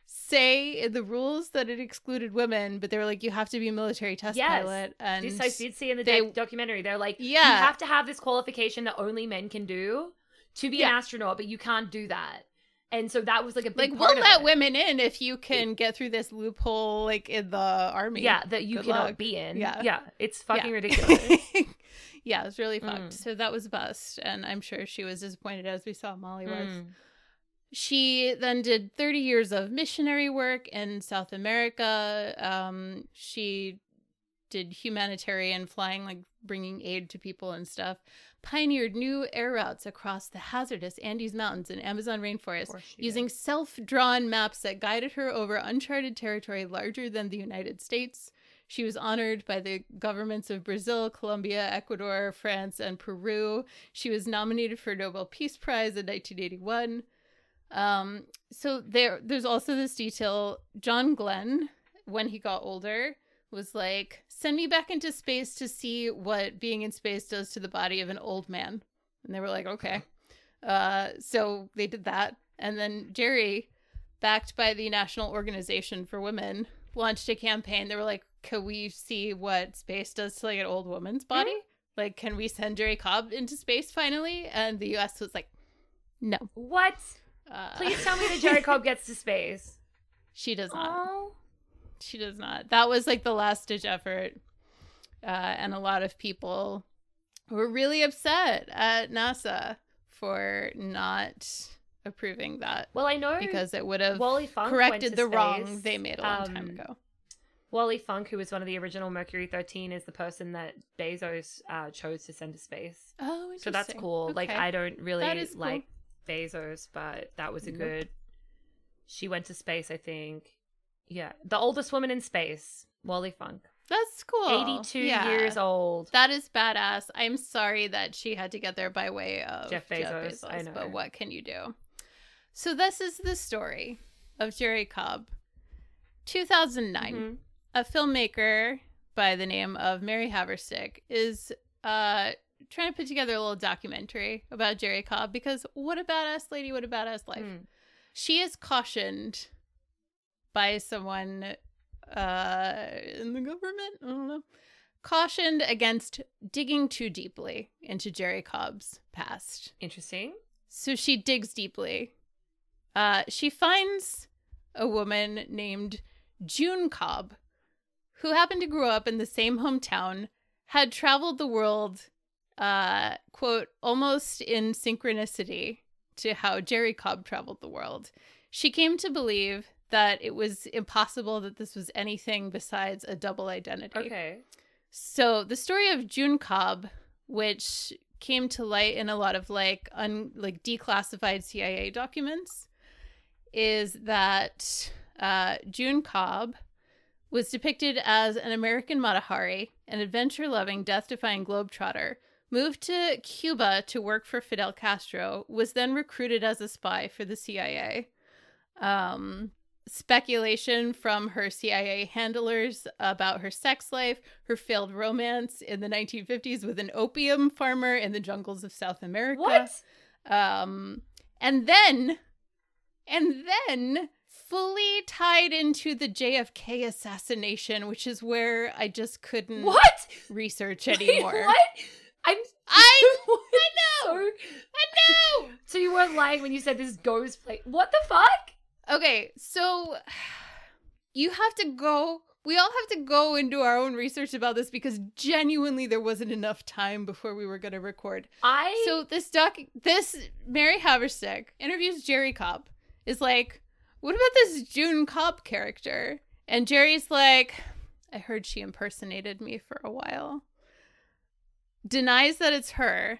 say in the rules that it excluded women, but they were like, you have to be a military test Yes. pilot. And This I did see in the they- doc- documentary. They're like, yeah. you have to have this qualification that only men can do to be an astronaut, but you can't do that. And so that was like a big like we'll let it. women in if you can get through this loophole, like in the army. Yeah, that you Good cannot luck. be in. Yeah. yeah, it's fucking Yeah. ridiculous. yeah, it's really Mm. fucked. So that was a bust, and I'm sure she was disappointed as we saw Molly was. Mm. She then did 30 years of missionary work in South America. Um, she did humanitarian flying, like bringing aid to people and stuff. Pioneered new air routes across the hazardous Andes Mountains and Amazon rainforest using self drawn maps that guided her over uncharted territory larger than the United States. She was honored by the governments of Brazil, Colombia, Ecuador, France, and Peru. She was nominated for a Nobel Peace Prize in 1981. Um, so there, there's also this detail. John Glenn, when he got older, was like, "Send me back into space to see what being in space does to the body of an old man." And they were like, "Okay." Uh, so they did that, and then Jerrie, backed by the National Organization for Women, launched a campaign. They were like, "Can we see what space does to like an old woman's body? Like, can we send Jerrie Cobb into space finally?" And the U.S. was like, "No." What? Uh, Please tell me that Jerrie Cobb gets to space. She does not. Oh, She does not. That was like the last ditch effort. Uh, and a lot of people were really upset at NASA for not approving that well, I know because it would have Wally Funk corrected the wrong they made a long time Um, ago. Wally Funk, who was one of the original Mercury 13, is the person that Bezos uh, chose to send to space. Oh, So that's cool. Like I don't really is cool. like Bezos, but that was a Nope. good. She went to space, I think. Yeah, the oldest woman in space, Wally Funk, That's cool. eighty-two Yeah. years old. That is badass. I'm sorry that she had to get there by way of Jeff Bezos, I know. but what can you do? So this is the story of Jerrie Cobb. 2009. Mhm. a filmmaker by the name of Mary Haverstick is uh trying to put together a little documentary about Jerrie Cobb because what a badass lady, what a badass life. Mm. She is cautioned by someone uh in the government, I don't know, cautioned against digging too deeply into Jerrie Cobb's past. Interesting. So she digs deeply. Uh, she finds a woman named June Cobb, who happened to grow up in the same hometown, had traveled the world, uh, quote, almost in synchronicity to how Jerrie Cobb traveled the world. She came to believe that it was impossible that this was anything besides a double identity. Okay. So the story of June Cobb, which came to light in a lot of like un like declassified CIA documents, is that uh, June Cobb was depicted as an American Mata Hari, an adventure-loving, death-defying globetrotter. Moved to Cuba to work for Fidel Castro, was then recruited as a spy for the CIA. Um, speculation from her CIA handlers about her sex life, her failed romance in the 1950s with an opium farmer in the jungles of South America. What? Um, and then, and then fully tied into the JFK assassination, which is where I just couldn't What? research Wait, anymore. what? I'm. I I know. I know. so you weren't lying when you said this goes play. What the fuck? Okay, so you have to go. We all have to go and do our own research about this because genuinely there wasn't enough time before we were going to record. I So this doc, this Mary Haverstick interviews Jerrie Cobb. Is like, what about this June Cobb character? And Jerrie's like, I heard she impersonated me for a while. Denies that it's her,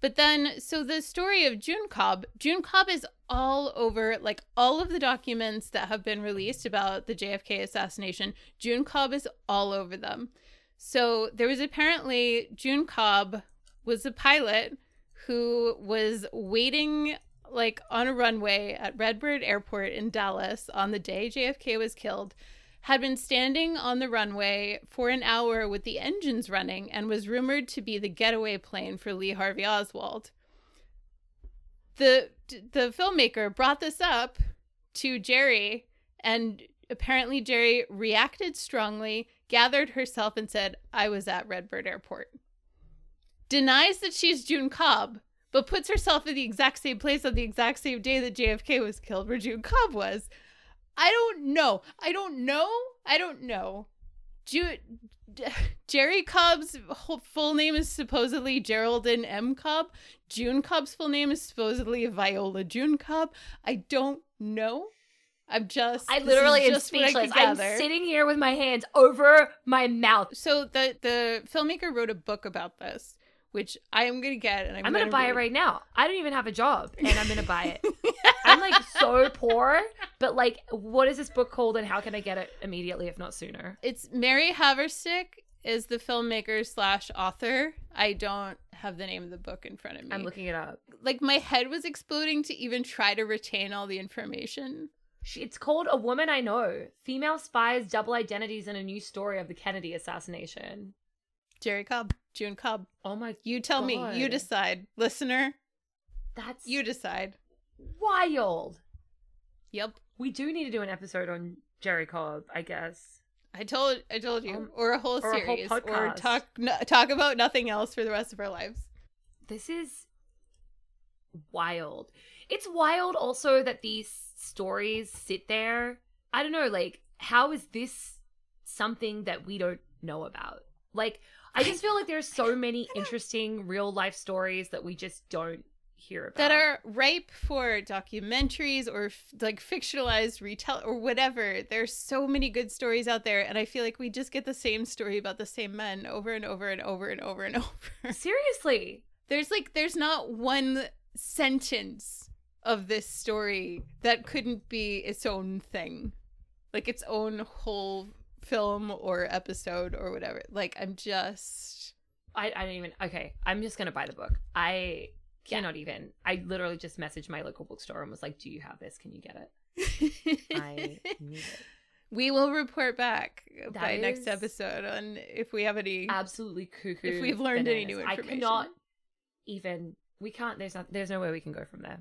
But then, so the story of June Cobb, June Cobb is all over, like all of the documents that have been released about the JFK assassination. June Cobb is all over them. So there was apparently June Cobb was a pilot who was waiting like on a runway at Redbird Airport in Dallas on the day JFK was killed had been standing on the runway for an hour with the engines running and was rumored to be the getaway plane for Lee Harvey Oswald. The the filmmaker brought this up to Jerrie and apparently Jerrie reacted strongly, gathered herself and said, "I was at Redbird Airport." Denies that she's June Cobb, but puts herself in the exact same place on the exact same day that JFK was killed where June Cobb was. I don't know. I don't know. I don't know. Ju- Jerrie Cobb's full name is supposedly Geraldine M. Cobb. June Cobb's full name is supposedly Viola June Cobb. I don't know. I'm just. I literally am speechless. I'm sitting here with my hands over my mouth. So the the filmmaker wrote a book about this, which I am gonna get, and I'm, I'm gonna, gonna, buy read. it right now. I don't even have a job, and I'm gonna buy it. I'm like so poor, but like, what is this book called, and how can I get it immediately, if not sooner? It's Mary Haverstick is the filmmaker slash author. I don't have the name of the book in front of me. I'm looking it up. Like my head was exploding to even try to retain all the information. It's called A Woman I Know: Female Spies, Double Identities, and a New Story of the Kennedy Assassination. Jerrie Cobb, June Cobb. Oh my, You tell me. You decide, listener. that's You decide. wild. Yep. We do need to do an episode on Jerrie Cobb, I guess. I told I told you, Um, or a whole or a whole series, or talk no, talk about nothing else for the rest of our lives. This is wild. It's wild also that these stories sit there. I don't know, like, how is this something that we don't know about? Like, I just feel like there's so many interesting real life stories that we just don't hear about. that are ripe for documentaries or f- like fictionalized retell or whatever. There's so many good stories out there, and I feel like we just get the same story about the same men over and over and over and over and over. Seriously. There's like there's not one sentence of this story that couldn't be its own thing, like its own whole film or episode or whatever. Like I'm just I, I don't even okay. I'm just gonna buy the book. I Yeah. cannot even. I literally just messaged my local bookstore and was like, "Do you have this? Can you get it?" I need it. we will report back by That next episode on if we have any Absolutely cuckoo. If we've learned any bananas. new I information. cannot even. We can't. There's not. There's no way we can go from there.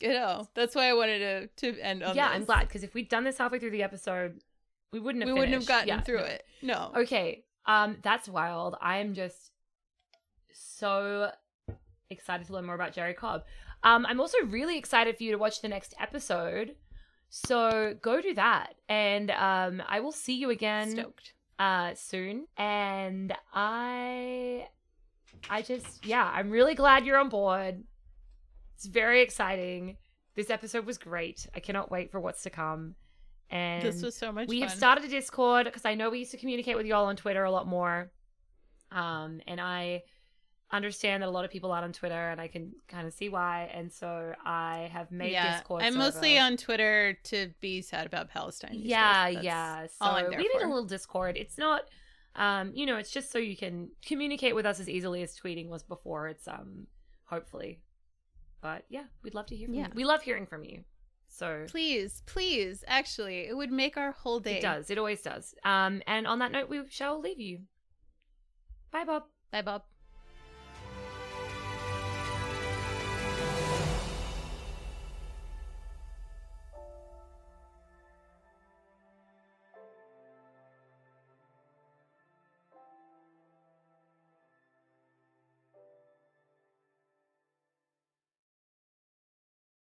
you know. That's why I wanted to to end on yeah, this. I'm glad because if we'd done this halfway through the episode, we wouldn't have. we wouldn't have gotten Yeah, through no. it. No. Okay. Um, that's wild. I am just so excited to learn more about Jerrie Cobb. Um, I'm also really excited for you to watch the next episode. So go do that, and um, I will see you again Stoked. uh soon. And I, I just yeah, I'm really glad you're on board. It's very exciting. This episode was great. I cannot wait for what's to come. And This was so much we fun. have started a discord because i know we used to communicate with y'all on twitter a lot more um and i understand that a lot of people aren't on twitter and i can kind of see why and so i have made yeah, discord I'm mostly on Twitter to be sad about Palestine. yeah. Yeah so all I'm there we need a little discord it's not um you know it's just so you can communicate with us as easily as tweeting was before it's um hopefully but yeah we'd love to hear from Yeah. you we love hearing from you so Please, please, actually, it would make our whole day. it does it always does um and on that note we shall leave you bye bob Bye, Bob.